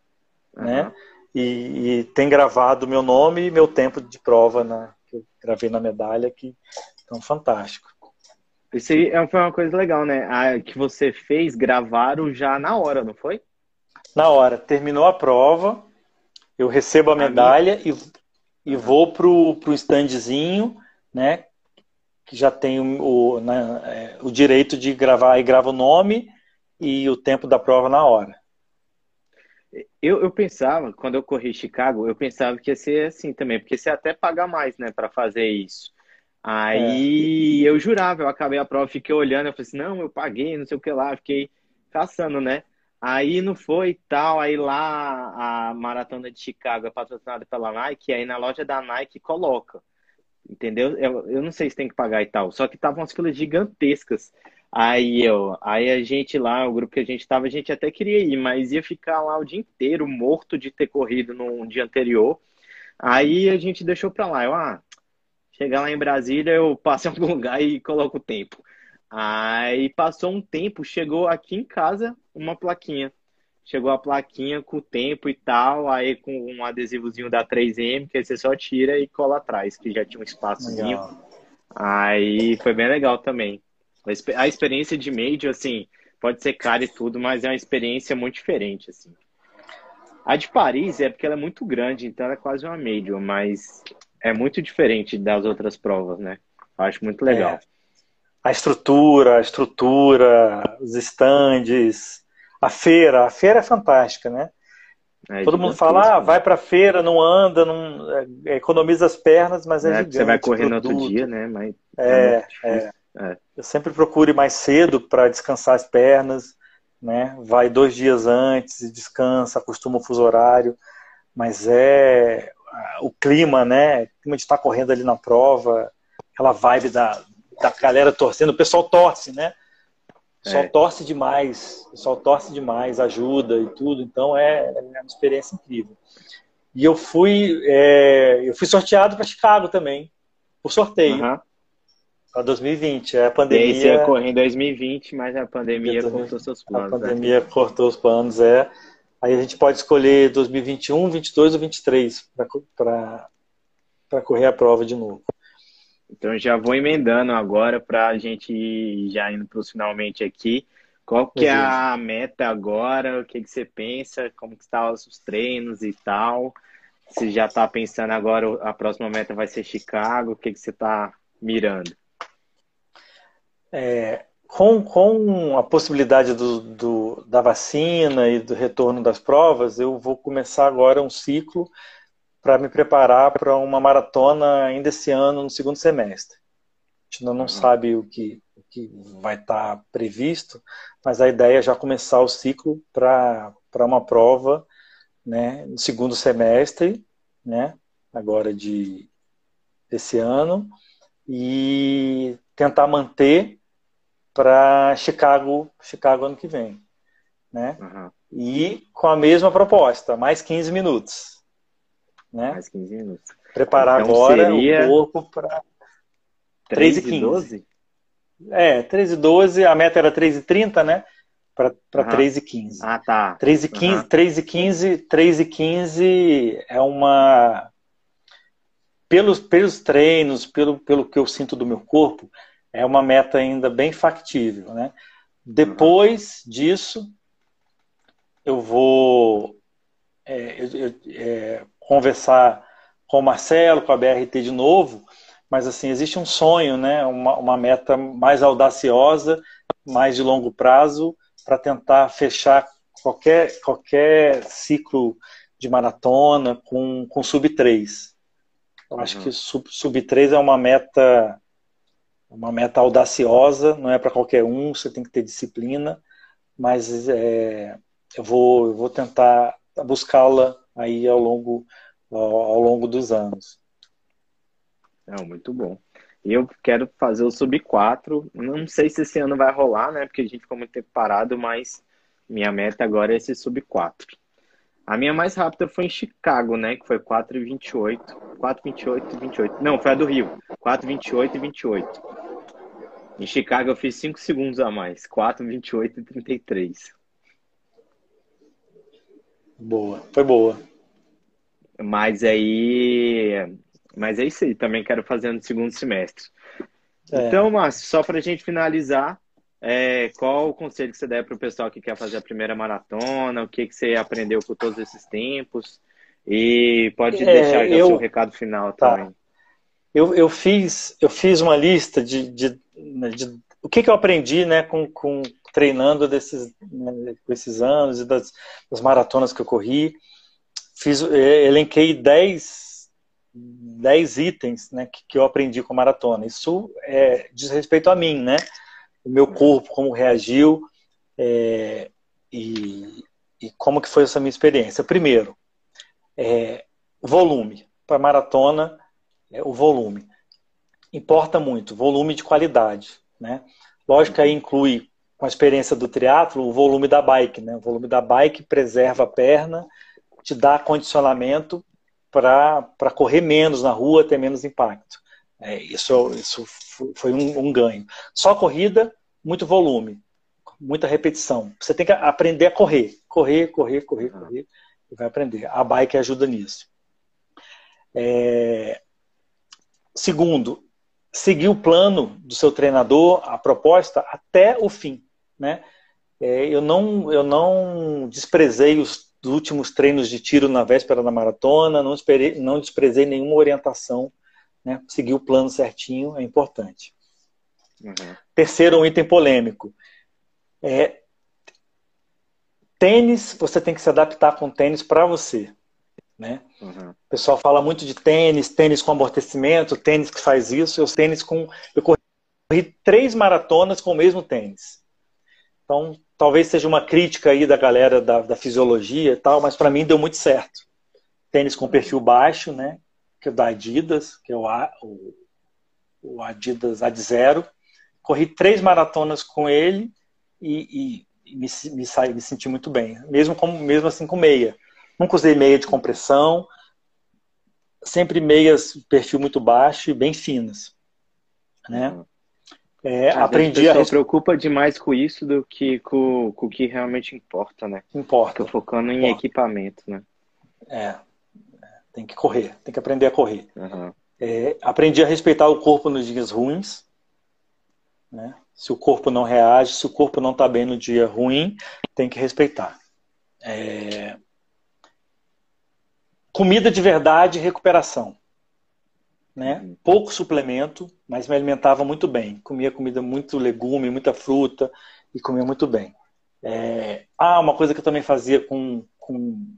né? E, e, tem gravado meu nome e meu tempo de prova, na, que eu gravei na medalha, que então fantástico. Isso aí é, foi uma coisa legal, né? A que você fez, gravaram já na hora, não foi? Na hora. Terminou a prova, eu recebo a medalha e, e vou pro, pro standzinho, né? Que já tem o, o, né, o direito de gravar e grava o nome e o tempo da prova na hora. Eu, eu pensava, quando eu corri Chicago, eu pensava que ia ser assim também, porque você até paga mais, né, para fazer isso. Aí é. eu jurava, eu acabei a prova, fiquei olhando, eu falei assim, não, eu paguei, não sei o que lá, fiquei caçando, né? Aí não foi e tal, aí lá a maratona de Chicago é patrocinada pela Nike, aí na loja da Nike coloca, entendeu? Eu, eu não sei se tem que pagar e tal, só que estavam umas filas gigantescas. Aí eu, aí a gente lá, o grupo que a gente tava, a gente até queria ir, mas ia ficar lá o dia inteiro morto de ter corrido no dia anterior. Aí a gente deixou pra lá. Eu, ah, Chegar lá em Brasília, eu passo em algum lugar e coloco o tempo. Aí passou um tempo, chegou aqui em casa uma plaquinha. Chegou a plaquinha com o tempo e tal, aí com um adesivozinho da 3M, que você só tira e cola atrás, que já tinha um espaçozinho. Legal. Aí foi bem legal também. A experiência de Major, assim, pode ser cara e tudo, mas é uma experiência muito diferente, assim. A de Paris é porque ela é muito grande, então ela é quase uma Major, mas é muito diferente das outras provas, né? Eu acho muito legal. É. A estrutura, a estrutura, os estandes, a feira. A feira é fantástica, né? É Todo mundo fala, ah, vai pra feira, não anda, não é, economiza as pernas, mas é, é gigante. Você vai correr no outro dia, né? Mas é, é, é. Eu sempre procuro ir mais cedo para descansar as pernas, né? Vai dois dias antes e descansa, acostuma o fuso horário, mas é o clima, né? O clima de estar correndo ali na prova, aquela vibe da, da galera torcendo, o pessoal torce, né? O sol é. torce demais, o sol torce demais, ajuda e tudo, então é, é uma experiência incrível. E eu fui, é, eu fui sorteado para Chicago também, por sorteio. Uhum. Para 2020. É a pandemia. E aí você ia correr em 2020, mas a pandemia cortou seus planos. A né? pandemia né? cortou os planos, é. Aí a gente pode escolher 2021, 22 ou 23 para correr a prova de novo. Então já vou emendando agora para a gente ir já indo para os finalmente aqui. Qual que é a meta agora? O que, que você pensa? Como que estão os treinos e tal? Você já está pensando agora, a próxima meta vai ser Chicago, o que, que você está mirando? É, com, com a possibilidade do, do, da vacina e do retorno das provas, eu vou começar agora um ciclo para me preparar para uma maratona ainda esse ano, no segundo semestre. A gente ainda não uhum. sabe o que, o que vai estar tá previsto, mas a ideia é já começar o ciclo para uma prova né, no segundo semestre, né, agora de desse ano, e tentar manter para Chicago, Chicago ano que vem, né? Uhum. E com a mesma proposta, mais 15 minutos, né? Mais 15 minutos. Preparar então, agora o corpo para 3 e 15. 12? É, 3 e 12, a meta era 3 e 30, né? para uhum. 3 e 15. Ah, tá. 3 e 15, uhum. 3 e 15, 3 e 15 é uma pelos pelos treinos, pelo pelo que eu sinto do meu corpo, é uma meta ainda bem factível, né? Depois uhum. disso, eu vou é, eu, é, conversar com o Marcelo, com a BRT de novo, mas assim existe um sonho, né? Uma, uma meta mais audaciosa, mais de longo prazo, para tentar fechar qualquer, qualquer ciclo de maratona com, com sub 3. Eu uhum. acho que sub, sub 3 é uma meta uma meta audaciosa, não é para qualquer um, você tem que ter disciplina, mas é, eu, vou, eu vou tentar buscá-la aí ao longo, ao, ao longo dos anos. É, muito bom. E eu quero fazer o sub 4. Não sei se esse ano vai rolar, né? Porque a gente ficou muito tempo parado, mas minha meta agora é esse sub 4. A minha mais rápida foi em Chicago, né? Que foi 4,28. 4,28 e 28. Não, foi a do Rio. 4,28 e 28. Em Chicago eu fiz 5 segundos a mais. 4,28 e 33. Boa. Foi boa. Mas aí mas é isso aí, também quero fazer no segundo semestre. É. Então, Márcio, só para a gente finalizar, é, qual o conselho que você der para o pessoal que quer fazer a primeira maratona? O que, que você aprendeu com todos esses tempos? E pode é, deixar eu, o seu recado final tá. também. Eu, eu, fiz, eu fiz uma lista de, de, de o que, que eu aprendi né, com, com treinando desses, né, esses anos e das, das maratonas que eu corri. Fiz, elenquei 10 10 itens né, que, que eu aprendi com a maratona. Isso é, diz respeito a mim, né? O meu corpo, como reagiu é, e, e, como que foi essa minha experiência. Primeiro, é, volume. Para maratona, é, o volume. Importa muito, volume de qualidade. Né? Lógico que aí inclui, com a experiência do triatlo, o volume da bike. Né? O volume da bike preserva a perna, te dá condicionamento para correr menos na rua, ter menos impacto. É, isso, isso foi um, um, ganho. Só corrida, muito volume, muita repetição. Você tem que aprender a correr. Correr, correr, correr, uhum. correr. E vai aprender. A bike ajuda nisso. É... Segundo, seguir o plano do seu treinador, a proposta, até o fim. Né? É, eu, não, eu não desprezei os últimos treinos de tiro na véspera da maratona, não, esperei, não desprezei nenhuma orientação, né? seguir o plano certinho é importante. Uhum. Terceiro, um item polêmico. É, tênis, você tem que se adaptar com tênis para você. Né? Uhum. O pessoal fala muito de tênis, tênis com amortecimento, tênis que faz isso. Eu tênis com, eu corri três maratonas com o mesmo tênis. Então, talvez seja uma crítica aí da galera da, da fisiologia e tal, mas para mim deu muito certo. Tênis com perfil baixo, né? Que é da Adidas, que é o, o, o Adidas Ad Zero. Corri três maratonas com ele e, e me, me, saí, me senti muito bem, mesmo, com, mesmo assim com meia. Nunca usei meia de compressão, sempre meias perfil muito baixo e bem finas. Né? Uhum. É, aprendi a. Res... preocupa demais com isso do que com, com o que realmente importa, né? Importa. Focando em importa. equipamento, né? É. Tem que correr, tem que aprender a correr. Uhum. É, aprendi a respeitar o corpo nos dias ruins. Né? Se o corpo não reage, se o corpo não está bem no dia ruim, tem que respeitar. É... Comida de verdade e recuperação. Né? Uhum. Pouco suplemento, mas me alimentava muito bem. Comia comida muito legume, muita fruta e comia muito bem. É... Ah, uma coisa que eu também fazia com, com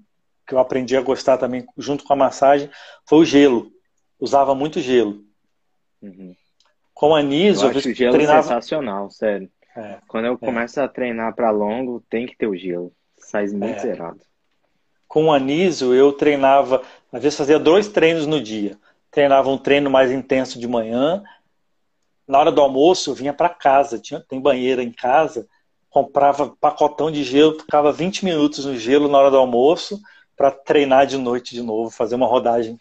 que eu aprendi a gostar também junto com a massagem foi o gelo. Usava muito gelo. Uhum. Com a Anísio, eu acho o gelo treinava... sensacional, sério. É, Quando eu é. começo a treinar para longo, tem que ter o gelo. Sai muito é. zerado. Com o Anísio, eu treinava, às vezes fazia dois treinos no dia. Treinava um treino mais intenso de manhã. Na hora do almoço, eu vinha para casa, tinha, tem banheira em casa, comprava pacotão de gelo, ficava 20 minutos no gelo na hora do almoço para treinar de noite de novo, fazer uma rodagem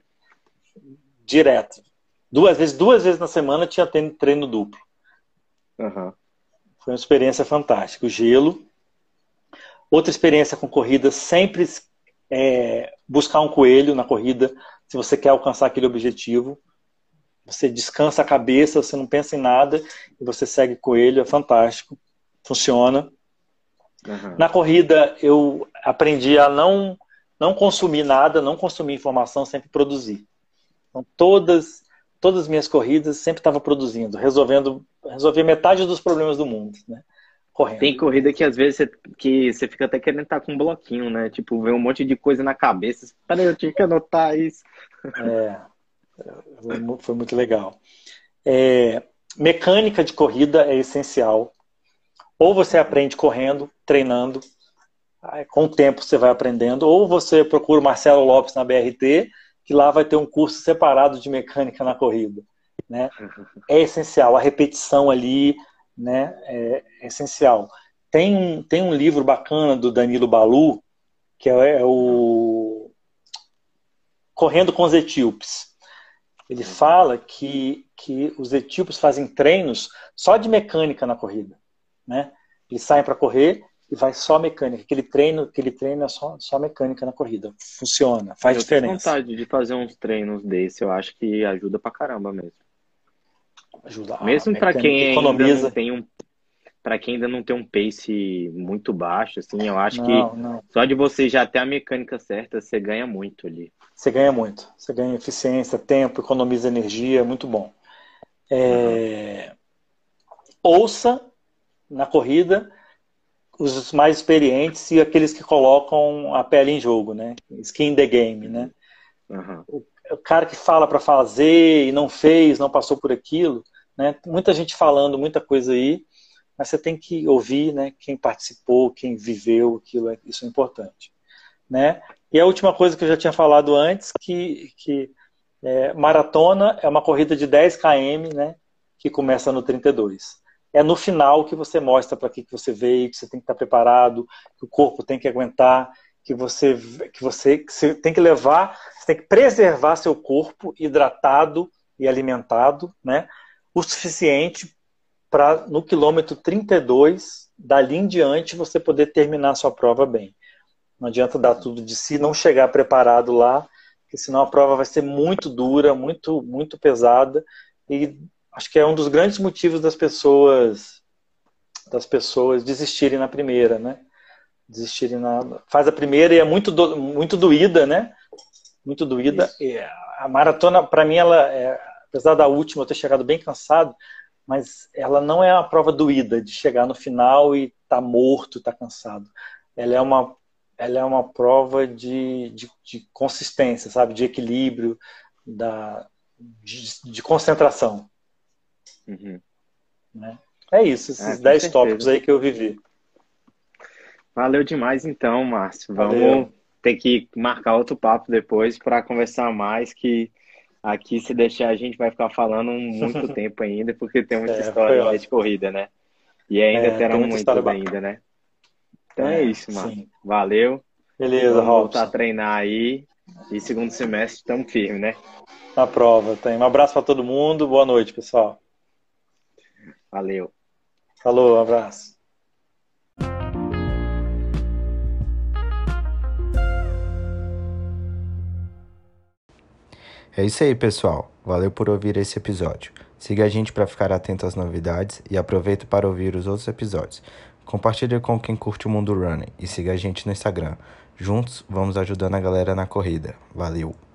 <laughs> direto. Duas vezes, duas vezes na semana tinha treino duplo. Uhum. Foi uma experiência fantástica. O gelo. Outra experiência com corrida, sempre é, buscar um coelho na corrida, se você quer alcançar aquele objetivo. Você descansa a cabeça, você não pensa em nada e você segue coelho, é fantástico. Funciona. Uhum. Na corrida, eu aprendi a não, não consumir nada, não consumir informação, sempre produzir. Então, todas todas as minhas corridas sempre estava produzindo, resolvendo, resolver metade dos problemas do mundo, né? Correndo. Tem corrida que às vezes você, que você fica até querendo estar com um bloquinho, né? Tipo, ver um monte de coisa na cabeça. Peraí, eu tinha que anotar isso. É, foi muito legal. É, mecânica de corrida é essencial. Ou você aprende correndo, treinando, com o tempo você vai aprendendo, ou você procura o Marcelo Lopes na BRT que lá vai ter um curso separado de mecânica na corrida. Né? É essencial, a repetição ali né, é, essencial. Tem um, tem um livro bacana do Danilo Balu, que é, é o Correndo com os Etíopes. Ele fala que, que os etíopes fazem treinos só de mecânica na corrida. Né? Eles saem para correr e vai só mecânica. Aquele treino, aquele treino é só, só mecânica na corrida. Funciona, faz eu diferença. Eu tenho vontade de fazer uns treinos desse, eu acho que ajuda pra caramba mesmo. Ajuda. Mesmo para quem economiza. ainda não tem um para quem ainda não tem um pace muito baixo, assim, eu acho não, que não. só de você já ter a mecânica certa, você ganha muito ali. Você ganha muito. Você ganha eficiência, tempo, economiza energia, muito bom. É... Uhum. Ouça na corrida os mais experientes e aqueles que colocam a pele em jogo, né? Skin the game, né? Uhum. O, o, cara que fala para fazer e não fez, não passou por aquilo, né? Muita gente falando muita coisa aí, mas você tem que ouvir, né? Quem participou, quem viveu aquilo, é, isso é importante, né? E a última coisa que eu já tinha falado antes, que, que é, maratona é uma corrida de 10 km, né? Que começa no 32 é no final que você mostra para que, que você veio, que você tem que estar preparado, que o corpo tem que aguentar, que você, que você, que você tem que levar, você tem que preservar seu corpo hidratado e alimentado, né? O suficiente para no quilômetro 32, dali em diante, você poder terminar sua prova bem. Não adianta dar tudo de si, não chegar preparado lá, porque senão a prova vai ser muito dura, muito, muito pesada e acho que é um dos grandes motivos das pessoas das pessoas desistirem na primeira, né? Desistirem na faz a primeira e é muito do, muito doída, né? Muito doída. a maratona para mim ela é, apesar da última eu ter chegado bem cansado, mas ela não é uma prova doída de chegar no final e tá morto, tá cansado. Ela é uma ela é uma prova de, de, de consistência, sabe? De equilíbrio, da, de, de concentração. Uhum. Né? É isso, esses 10 é, tópicos aí que eu vivi. Valeu demais então, Márcio. Vamos Valeu. ter que marcar outro papo depois para conversar mais, que aqui se deixar a gente vai ficar falando muito <laughs> tempo ainda, porque tem muita é, história de corrida, né? E ainda é, terão muitas ainda, né? Então é, é isso, mano. Sim. Valeu. Beleza, Vamos Robson. voltar a treinar aí. E segundo semestre estamos firmes, né? Na prova. Tem. Um abraço para todo mundo. Boa noite, pessoal. Valeu. Falou, um abraço. É isso aí, pessoal. Valeu por ouvir esse episódio. Siga a gente para ficar atento às novidades e aproveite para ouvir os outros episódios. Compartilhe com quem curte o mundo running e siga a gente no Instagram. Juntos vamos ajudando a galera na corrida. Valeu!